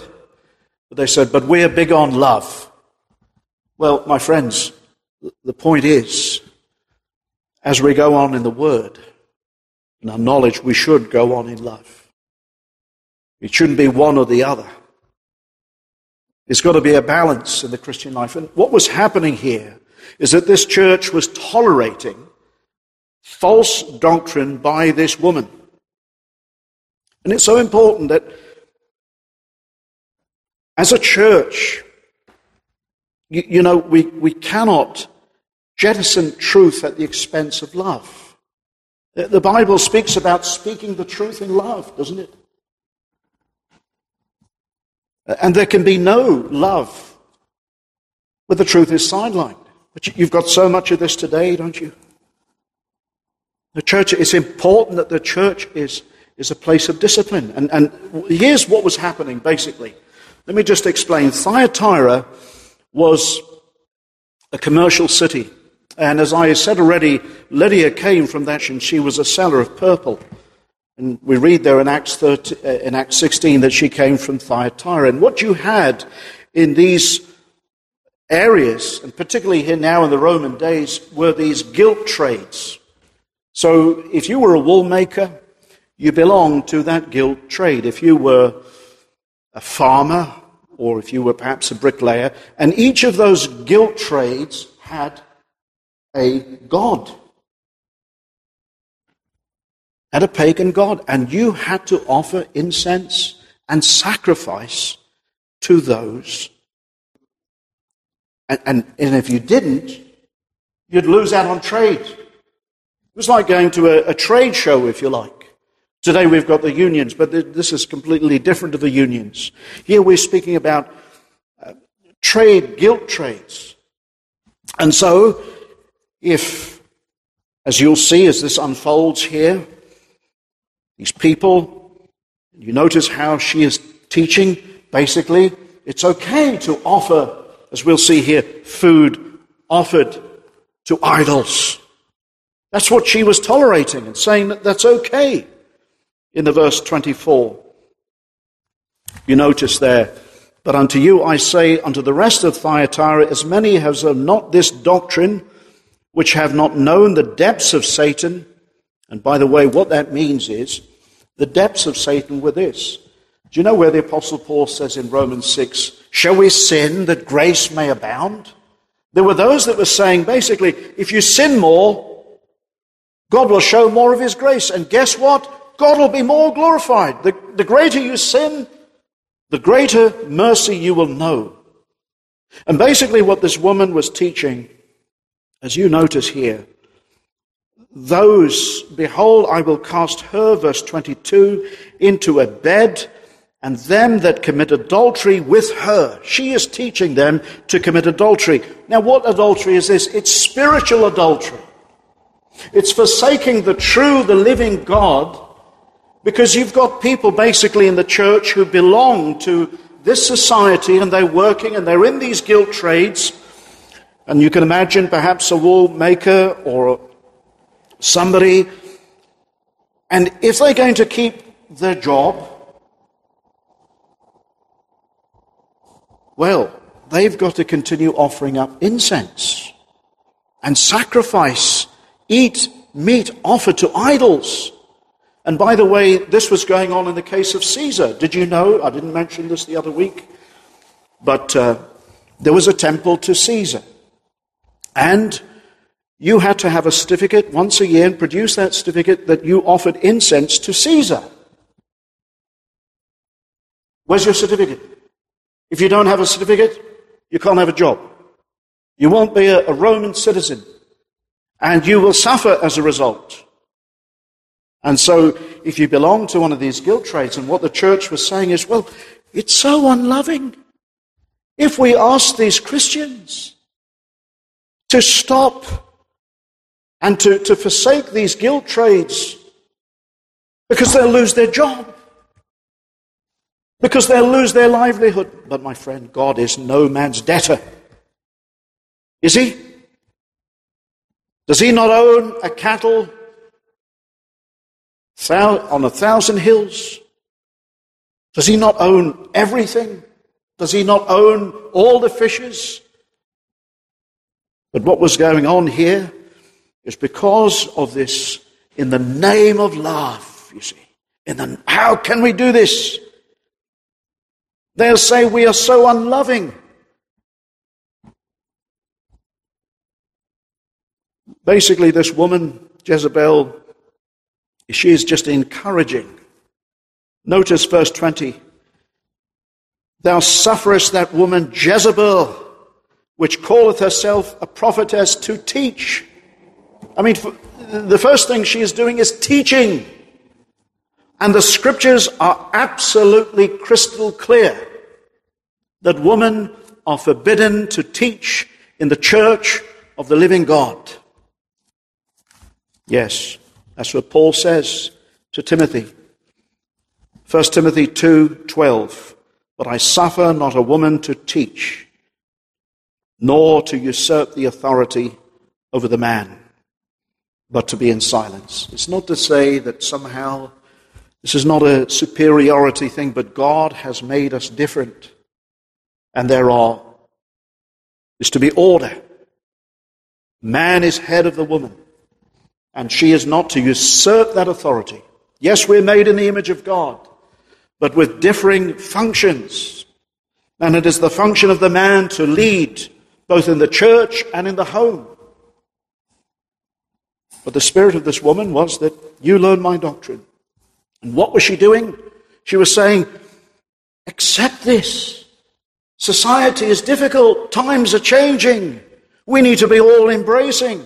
But they said, But we're big on love. Well, my friends, the point is, as we go on in the Word, in our knowledge, we should go on in love. It shouldn't be one or the other. There's got to be a balance in the Christian life. And what was happening here is that this church was tolerating false doctrine by this woman. And it's so important that as a church, you, you know, we, we cannot jettison truth at the expense of love. The Bible speaks about speaking the truth in love, doesn't it? And there can be no love where the truth is sidelined. But you've got so much of this today, don't you? The church, it's important that the church is, is a place of discipline. And, and here's what was happening, basically. Let me just explain. Thyatira was a commercial city. And as I said already, Lydia came from that, and she was a seller of purple. And we read there in Acts, 30, uh, in Acts 16 that she came from Thyatira. And what you had in these areas, and particularly here now in the Roman days, were these guild trades. So if you were a wool maker, you belonged to that guild trade. If you were a farmer, or if you were perhaps a bricklayer, and each of those guild trades had a god, had a pagan god, and you had to offer incense and sacrifice to those. And, and, and if you didn't, you'd lose out on trade. It was like going to a, a trade show, if you like. Today we've got the unions, but this is completely different to the unions. Here we're speaking about uh, trade, guild trades. And so, if, as you'll see as this unfolds here, these people, you notice how she is teaching, basically, it's okay to offer, as we'll see here, food offered to idols. That's what she was tolerating and saying that that's okay in the verse 24. You notice there, but unto you I say, unto the rest of Thyatira, as many as have not this doctrine, which have not known the depths of Satan, and by the way, what that means is, the depths of Satan were this. Do you know where the Apostle Paul says in Romans 6, Shall we sin that grace may abound? There were those that were saying, basically, if you sin more, God will show more of His grace. And guess what? God will be more glorified. The, the greater you sin, the greater mercy you will know. And basically, what this woman was teaching, as you notice here, those, behold, I will cast her, verse 22, into a bed, and them that commit adultery with her. She is teaching them to commit adultery. Now, what adultery is this? It's spiritual adultery. It's forsaking the true, the living God because you've got people basically in the church who belong to this society and they're working and they're in these guild trades. And you can imagine perhaps a wool maker or somebody. And if they're going to keep their job, well, they've got to continue offering up incense and sacrifice, eat meat offered to idols. And by the way, this was going on in the case of Caesar. Did you know? I didn't mention this the other week. But uh, there was a temple to Caesar. And you had to have a certificate once a year and produce that certificate that you offered incense to Caesar. Where's your certificate? If you don't have a certificate, you can't have a job. You won't be a, a Roman citizen. And you will suffer as a result. And so, if you belong to one of these guild trades, and what the church was saying is, well, it's so unloving. If we ask these Christians to stop and to, to forsake these guild trades because they'll lose their job, because they'll lose their livelihood. But my friend, God is no man's debtor. Is he? Does he not own a cattle on a thousand hills? Does he not own everything? Does he not own all the fishes? But what was going on here is because of this, in the name of love, you see. In the, how can we do this? They'll say we are so unloving. Basically, this woman, Jezebel, she is just encouraging. Notice verse 20. Thou sufferest that woman Jezebel, which calleth herself a prophetess, to teach. I mean, the first thing she is doing is teaching. And the scriptures are absolutely crystal clear that women are forbidden to teach in the church of the living God. Yes. That's what Paul says to Timothy. 1 Timothy 2:12 But I suffer not a woman to teach nor to usurp the authority over the man but to be in silence. It's not to say that somehow this is not a superiority thing but God has made us different and there are is to be order. Man is head of the woman and she is not to usurp that authority. Yes, we're made in the image of God, but with differing functions. And it is the function of the man to lead both in the church and in the home. But the spirit of this woman was that you learn my doctrine. And what was she doing? She was saying, accept this. Society is difficult. Times are changing. We need to be all embracing.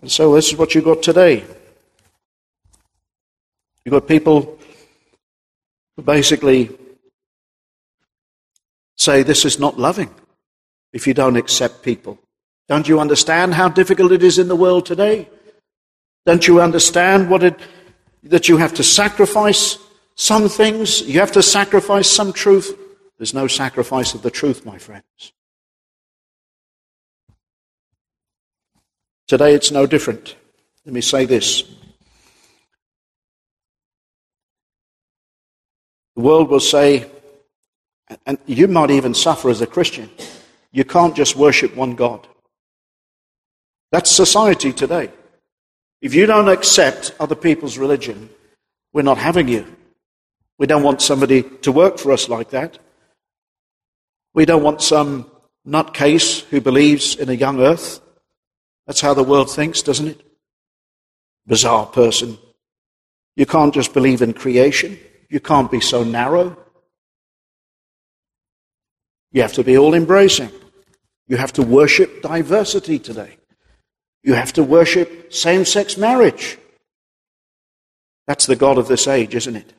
And so this is what you've got today. You've got people who basically say this is not loving if you don't accept people. Don't you understand how difficult it is in the world today? Don't you understand what it, that you have to sacrifice some things? You have to sacrifice some truth. There's no sacrifice of the truth, my friends. Today it's no different. Let me say this. The world will say, and you might even suffer as a Christian, you can't just worship one God. That's society today. If you don't accept other people's religion, we're not having you. We don't want somebody to work for us like that. We don't want some nutcase who believes in a young earth. That's how the world thinks, doesn't it? Bizarre person. You can't just believe in creation. You can't be so narrow. You have to be all embracing. You have to worship diversity today. You have to worship same sex marriage. That's the God of this age, isn't it?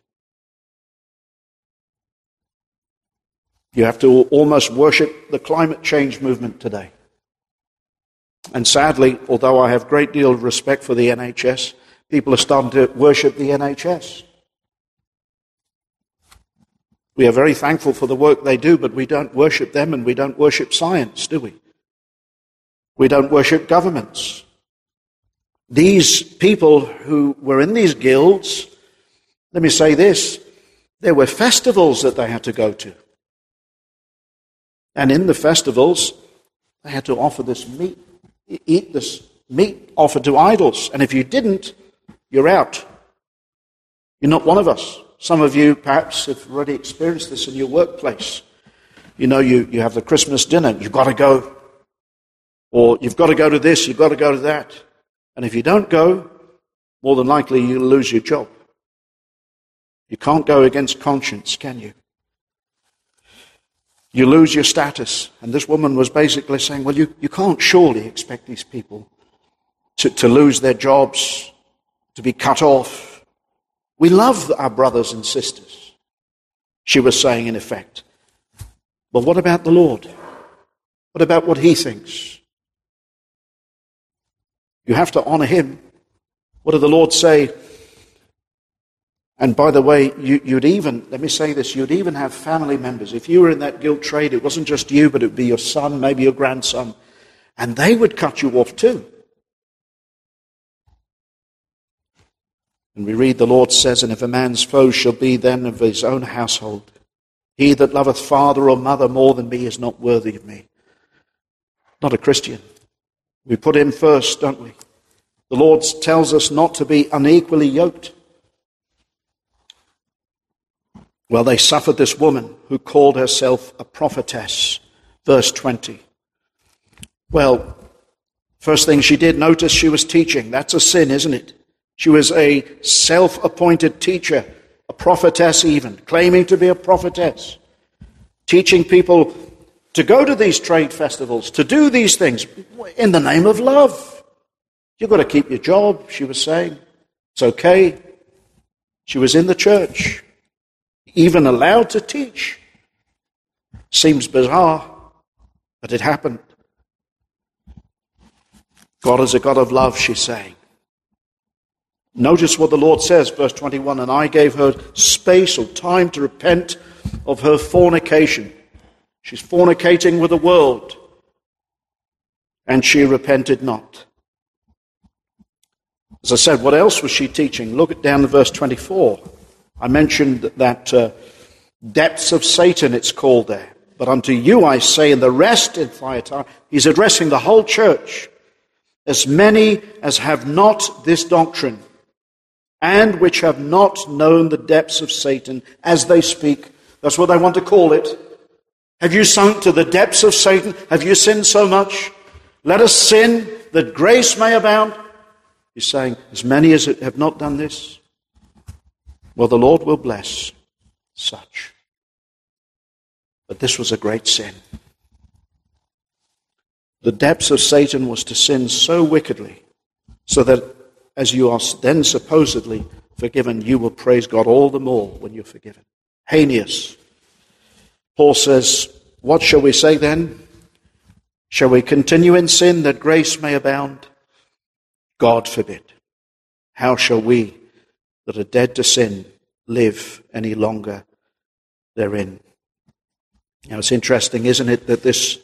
You have to almost worship the climate change movement today. And sadly, although I have a great deal of respect for the NHS, people are starting to worship the NHS. We are very thankful for the work they do, but we don't worship them and we don't worship science, do we? We don't worship governments. These people who were in these guilds, let me say this, there were festivals that they had to go to. And in the festivals, they had to offer this meat, eat this meat offered to idols. And if you didn't, you're out. You're not one of us. Some of you perhaps have already experienced this in your workplace. You know, you, you have the Christmas dinner, you've got to go. Or you've got to go to this, you've got to go to that. And if you don't go, more than likely you'll lose your job. You can't go against conscience, can you? You lose your status. And this woman was basically saying, well, you, you can't surely expect these people to, to lose their jobs, to be cut off. We love our brothers and sisters, she was saying in effect. But what about the Lord? What about what he thinks? You have to honor him. What did the Lord say? And by the way, you, would even, let me say this, you'd even have family members. If you were in that guild trade, it wasn't just you, but it would be your son, maybe your grandson, and they would cut you off too. And we read the Lord says, And if a man's foe shall be then of his own household, he that loveth father or mother more than me is not worthy of me. Not a Christian. We put him first, don't we? The Lord tells us not to be unequally yoked. Well, they suffered this woman who called herself a prophetess. Verse 20. Well, first thing she did, notice she was teaching. That's a sin, isn't it? She was a self appointed teacher, a prophetess even, claiming to be a prophetess, teaching people to go to these trade festivals, to do these things in the name of love. You've got to keep your job, she was saying. It's okay. She was in the church, even allowed to teach. Seems bizarre, but it happened. God is a God of love, she's saying. Notice what the Lord says, verse 21 And I gave her space or time to repent of her fornication. She's fornicating with the world. And she repented not. As I said, what else was she teaching? Look at down to verse 24. I mentioned that uh, depths of Satan, it's called there. But unto you I say, and the rest in Thyatira, he's addressing the whole church, as many as have not this doctrine, and which have not known the depths of Satan as they speak. That's what they want to call it. Have you sunk to the depths of Satan? Have you sinned so much? Let us sin that grace may abound. He's saying, as many as have not done this, well, the Lord will bless such. But this was a great sin. The depths of Satan was to sin so wickedly so that as you are then supposedly forgiven, you will praise God all the more when you're forgiven. Heinous. Paul says, What shall we say then? Shall we continue in sin that grace may abound? God forbid. How shall we that are dead to sin live any longer therein? Now it's interesting, isn't it, that this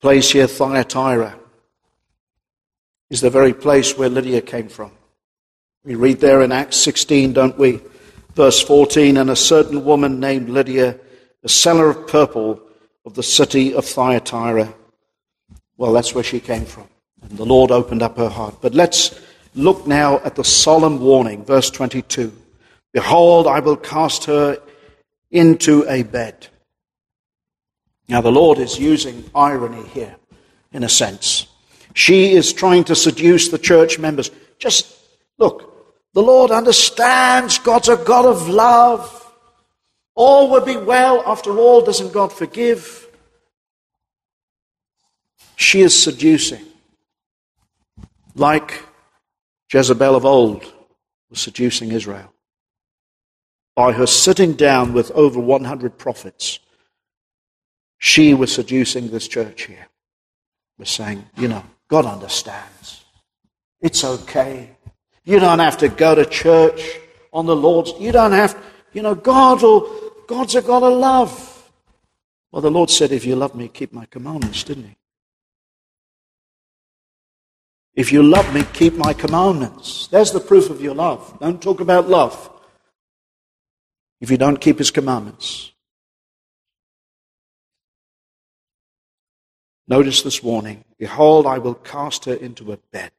place here, Thyatira, is the very place where Lydia came from. We read there in Acts 16, don't we? Verse 14, and a certain woman named Lydia, a seller of purple of the city of Thyatira. Well, that's where she came from. And the Lord opened up her heart. But let's look now at the solemn warning, verse 22. Behold, I will cast her into a bed. Now, the Lord is using irony here, in a sense. She is trying to seduce the church members. Just look, the Lord understands God's a God of love. All will be well. After all, doesn't God forgive? She is seducing, like Jezebel of old was seducing Israel. By her sitting down with over 100 prophets, she was seducing this church here. Was saying, you know, God understands. It's okay. You don't have to go to church on the Lord's. You don't have, you know, God will, God's a God of love. Well, the Lord said, if you love me, keep my commandments, didn't he? If you love me, keep my commandments. There's the proof of your love. Don't talk about love if you don't keep his commandments. Notice this warning Behold, I will cast her into a bed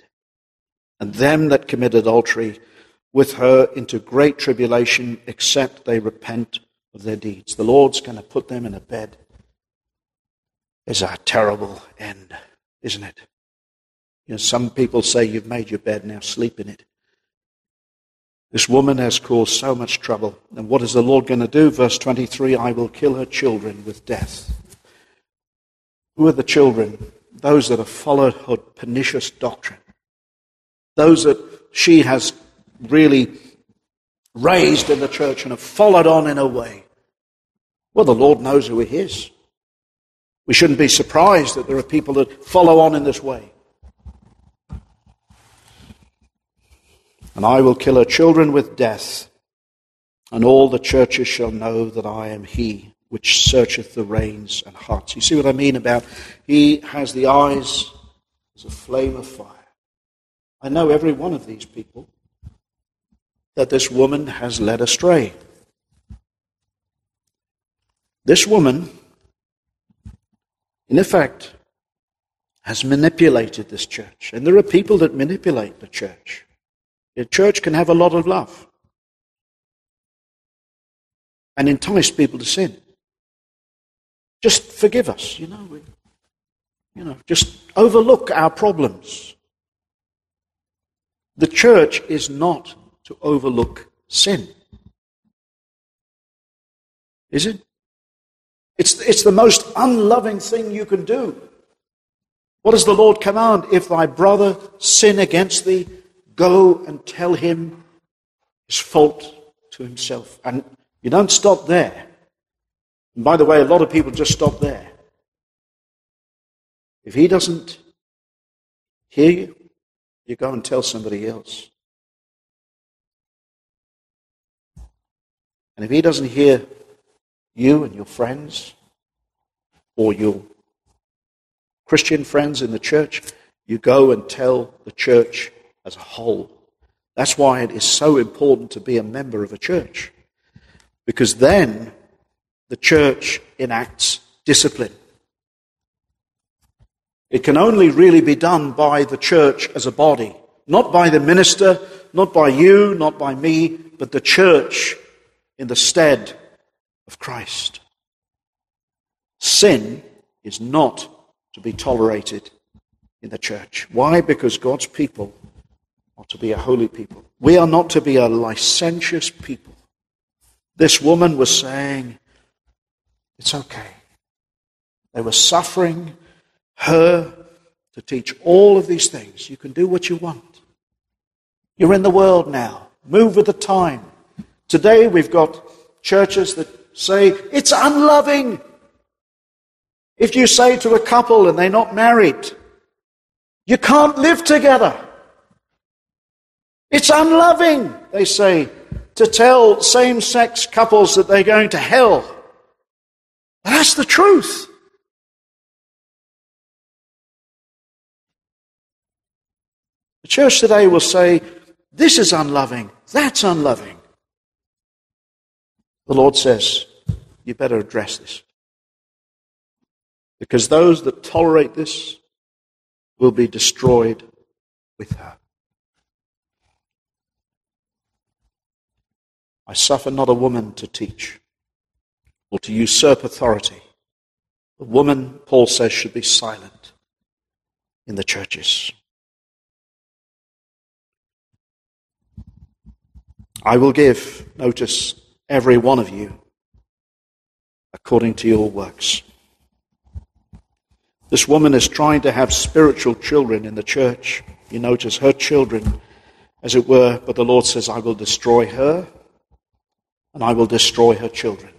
and them that commit adultery with her into great tribulation, except they repent of their deeds. The Lord's going to put them in a bed. Is a terrible end, isn't it? You know, some people say you've made your bed, now sleep in it. This woman has caused so much trouble. And what is the Lord going to do? Verse 23 I will kill her children with death. Who are the children? Those that have followed her pernicious doctrine those that she has really raised in the church and have followed on in a way. Well, the Lord knows who He is. We shouldn't be surprised that there are people that follow on in this way. And I will kill her children with death, and all the churches shall know that I am He which searcheth the reins and hearts. You see what I mean about He has the eyes as a flame of fire. I know every one of these people that this woman has led astray. This woman, in effect, has manipulated this church. And there are people that manipulate the church. The church can have a lot of love and entice people to sin. Just forgive us, you know. We, you know, just overlook our problems. The church is not to overlook sin. Is it? It's, it's the most unloving thing you can do. What does the Lord command? If thy brother sin against thee, go and tell him his fault to himself. And you don't stop there. And by the way, a lot of people just stop there. If he doesn't hear you, you go and tell somebody else. And if he doesn't hear you and your friends, or your Christian friends in the church, you go and tell the church as a whole. That's why it is so important to be a member of a church. Because then the church enacts discipline. It can only really be done by the church as a body, not by the minister, not by you, not by me, but the church in the stead of Christ. Sin is not to be tolerated in the church. Why? Because God's people are to be a holy people. We are not to be a licentious people. This woman was saying, it's okay. They were suffering her to teach all of these things. You can do what you want. You're in the world now. Move with the time. Today we've got churches that say it's unloving. If you say to a couple and they're not married, you can't live together. It's unloving, they say, to tell same sex couples that they're going to hell. That's the truth. The church today will say, This is unloving, that's unloving. The Lord says, You better address this. Because those that tolerate this will be destroyed with her. I suffer not a woman to teach or to usurp authority. The woman, Paul says, should be silent in the churches. I will give, notice, every one of you according to your works. This woman is trying to have spiritual children in the church. You notice her children, as it were, but the Lord says, I will destroy her and I will destroy her children.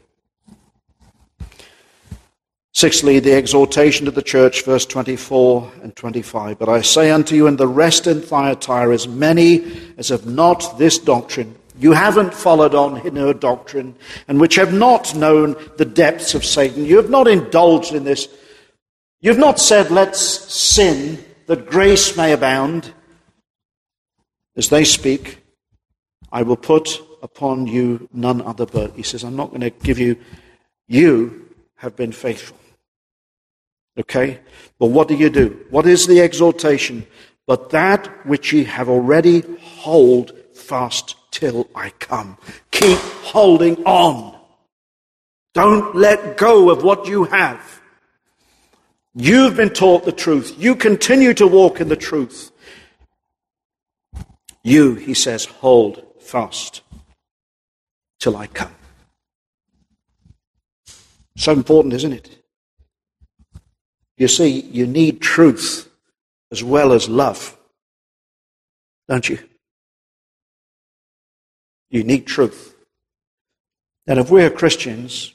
Sixthly, the exhortation to the church, verse 24 and 25. But I say unto you, and the rest in Thyatira, as many as have not this doctrine, you haven't followed on in her doctrine, and which have not known the depths of Satan. You have not indulged in this. You've not said, let's sin that grace may abound. As they speak, I will put upon you none other but. He says, I'm not going to give you, you have been faithful. Okay? But what do you do? What is the exhortation? But that which ye have already hold fast till I come. Keep holding on. Don't let go of what you have. You've been taught the truth. You continue to walk in the truth. You, he says, hold fast till I come. So important, isn't it? You see, you need truth as well as love, don't you? You need truth. And if we're Christians,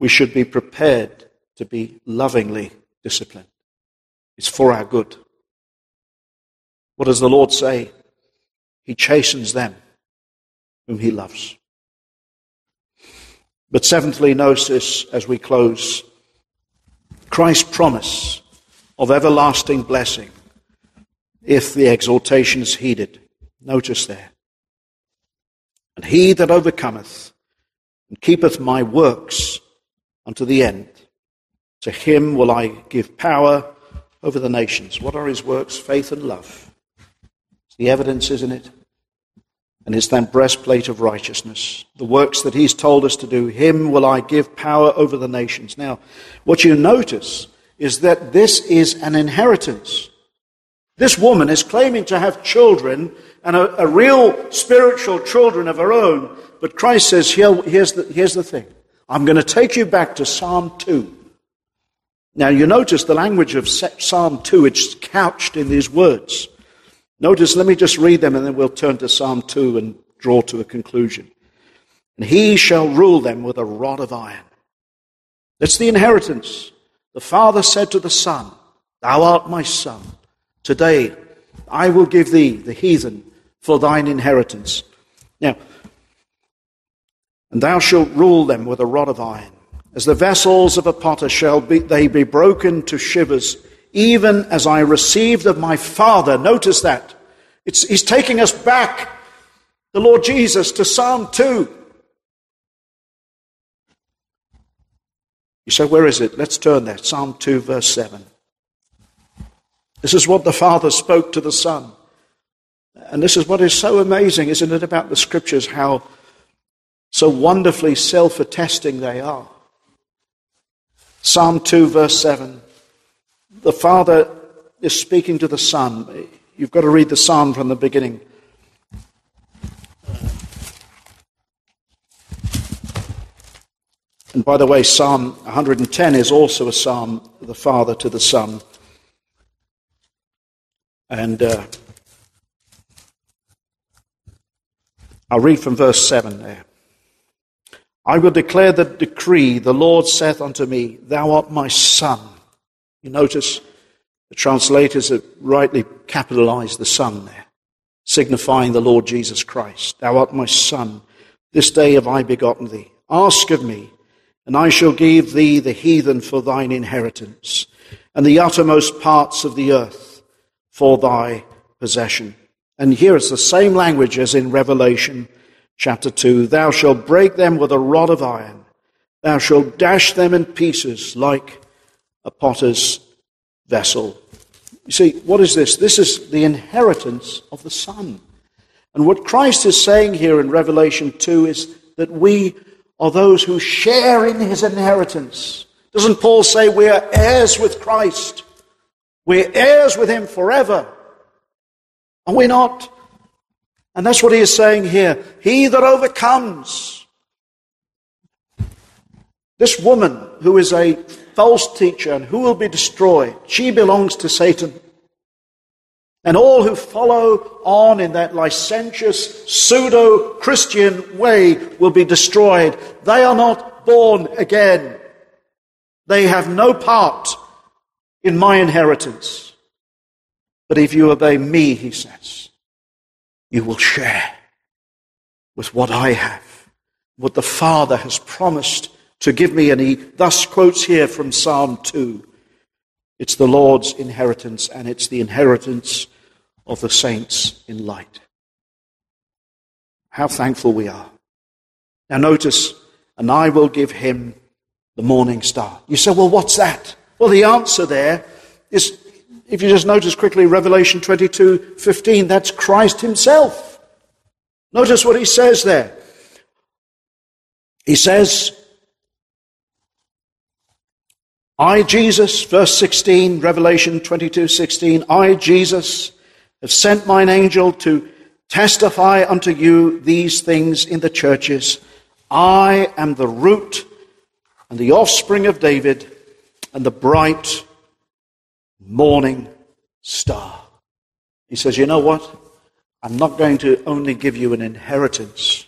we should be prepared to be lovingly disciplined. It's for our good. What does the Lord say? He chastens them whom he loves. But seventhly, notice as we close Christ's promise of everlasting blessing if the exhortation is heeded. Notice there. And he that overcometh and keepeth my works unto the end, to him will I give power over the nations. What are his works? Faith and love. The evidence, isn't it? And is that breastplate of righteousness. The works that he's told us to do, him will I give power over the nations. Now, what you notice is that this is an inheritance. This woman is claiming to have children and a, a real spiritual children of her own, but Christ says, Here, here's, the, here's the thing. I'm going to take you back to Psalm 2. Now, you notice the language of Psalm 2, it's couched in these words. Notice, let me just read them and then we'll turn to Psalm 2 and draw to a conclusion. And he shall rule them with a rod of iron. That's the inheritance. The Father said to the Son, Thou art my Son. Today I will give thee, the heathen, for thine inheritance. Now, and thou shalt rule them with a rod of iron. As the vessels of a potter shall be, they be broken to shivers even as I received of my Father. Notice that. It's, he's taking us back, the Lord Jesus, to Psalm 2. You say, where is it? Let's turn there. Psalm 2, verse 7. This is what the Father spoke to the Son. And this is what is so amazing, isn't it, about the Scriptures, how so wonderfully self attesting they are. Psalm 2, verse 7 the Father is speaking to the Son. You've got to read the psalm from the beginning. And by the way, Psalm 110 is also a psalm the Father to the Son. And uh, I'll read from verse 7 there. I will declare the decree, the Lord saith unto me, Thou art my son. You notice the translators have rightly capitalized the son there, signifying the Lord Jesus Christ. Thou art my son. This day have I begotten thee. Ask of me, and I shall give thee the heathen for thine inheritance, and the uttermost parts of the earth for thy possession. And here it's the same language as in Revelation chapter 2. Thou shalt break them with a rod of iron. Thou shalt dash them in pieces like a potter's vessel. You see, what is this? This is the inheritance of the Son. And what Christ is saying here in Revelation 2 is that we are those who share in his inheritance. Doesn't Paul say we are heirs with Christ? We're heirs with him forever. Are we not? And that's what he is saying here. He that overcomes. This woman who is a false teacher and who will be destroyed, she belongs to Satan. And all who follow on in that licentious pseudo Christian way will be destroyed. They are not born again. They have no part in my inheritance. But if you obey me, he says, you will share with what I have, what the Father has promised to give me. And he thus quotes here from Psalm 2 it's the Lord's inheritance, and it's the inheritance of the saints in light. How thankful we are. Now, notice, and I will give him the morning star. You say, well, what's that? Well, the answer there is if you just notice quickly, Revelation 22 15, that's Christ Himself. Notice what He says there. He says, I, Jesus, verse 16, Revelation 22 16, I, Jesus, have sent mine angel to testify unto you these things in the churches. I am the root and the offspring of David and the bright morning star. He says, You know what? I'm not going to only give you an inheritance.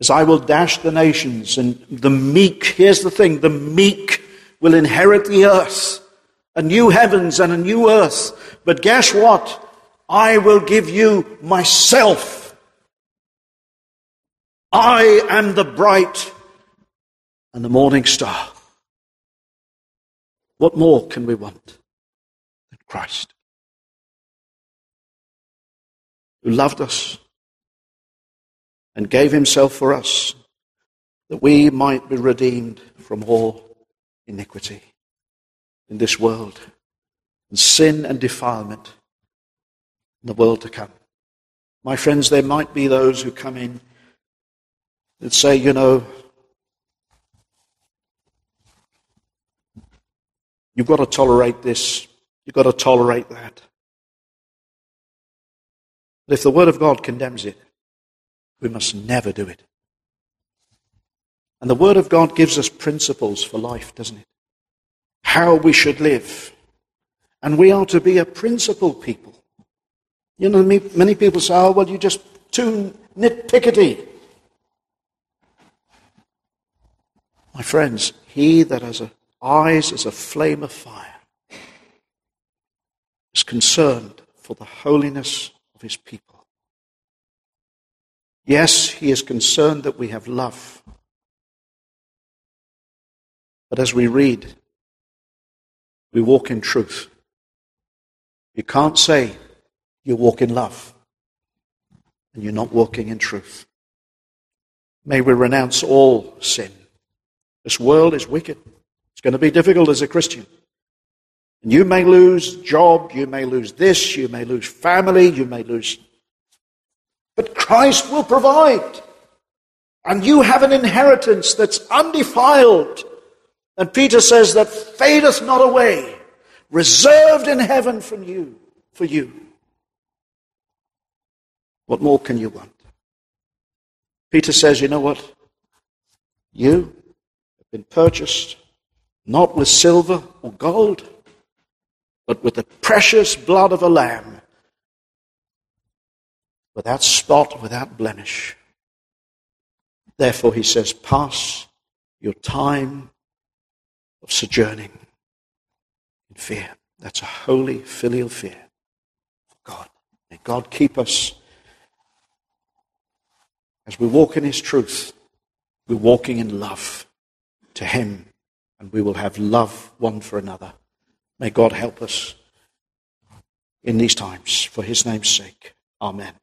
As I will dash the nations, and the meek, here's the thing the meek will inherit the earth, a new heavens and a new earth. But guess what? I will give you myself. I am the bright and the morning star. What more can we want than Christ? Who loved us and gave himself for us that we might be redeemed from all iniquity in this world and sin and defilement in the world to come. My friends, there might be those who come in and say, you know, You've got to tolerate this. You've got to tolerate that. But if the Word of God condemns it, we must never do it. And the Word of God gives us principles for life, doesn't it? How we should live. And we are to be a principled people. You know, many people say, oh, well, you're just too nitpickety. My friends, he that has a eyes as a flame of fire, is concerned for the holiness of his people. Yes, he is concerned that we have love. But as we read, we walk in truth. You can't say you walk in love and you're not walking in truth. May we renounce all sin. This world is wicked. It's going to be difficult as a Christian. And you may lose job, you may lose this, you may lose family, you may lose. But Christ will provide. And you have an inheritance that's undefiled. And Peter says that fadeth not away, reserved in heaven from you, for you. What more can you want? Peter says, you know what? You have been purchased not with silver or gold, but with the precious blood of a lamb, without spot, without blemish. Therefore, he says, pass your time of sojourning in fear. That's a holy filial fear of God. May God keep us as we walk in his truth. We're walking in love to him, and we will have love one for another. May God help us in these times for his name's sake. Amen.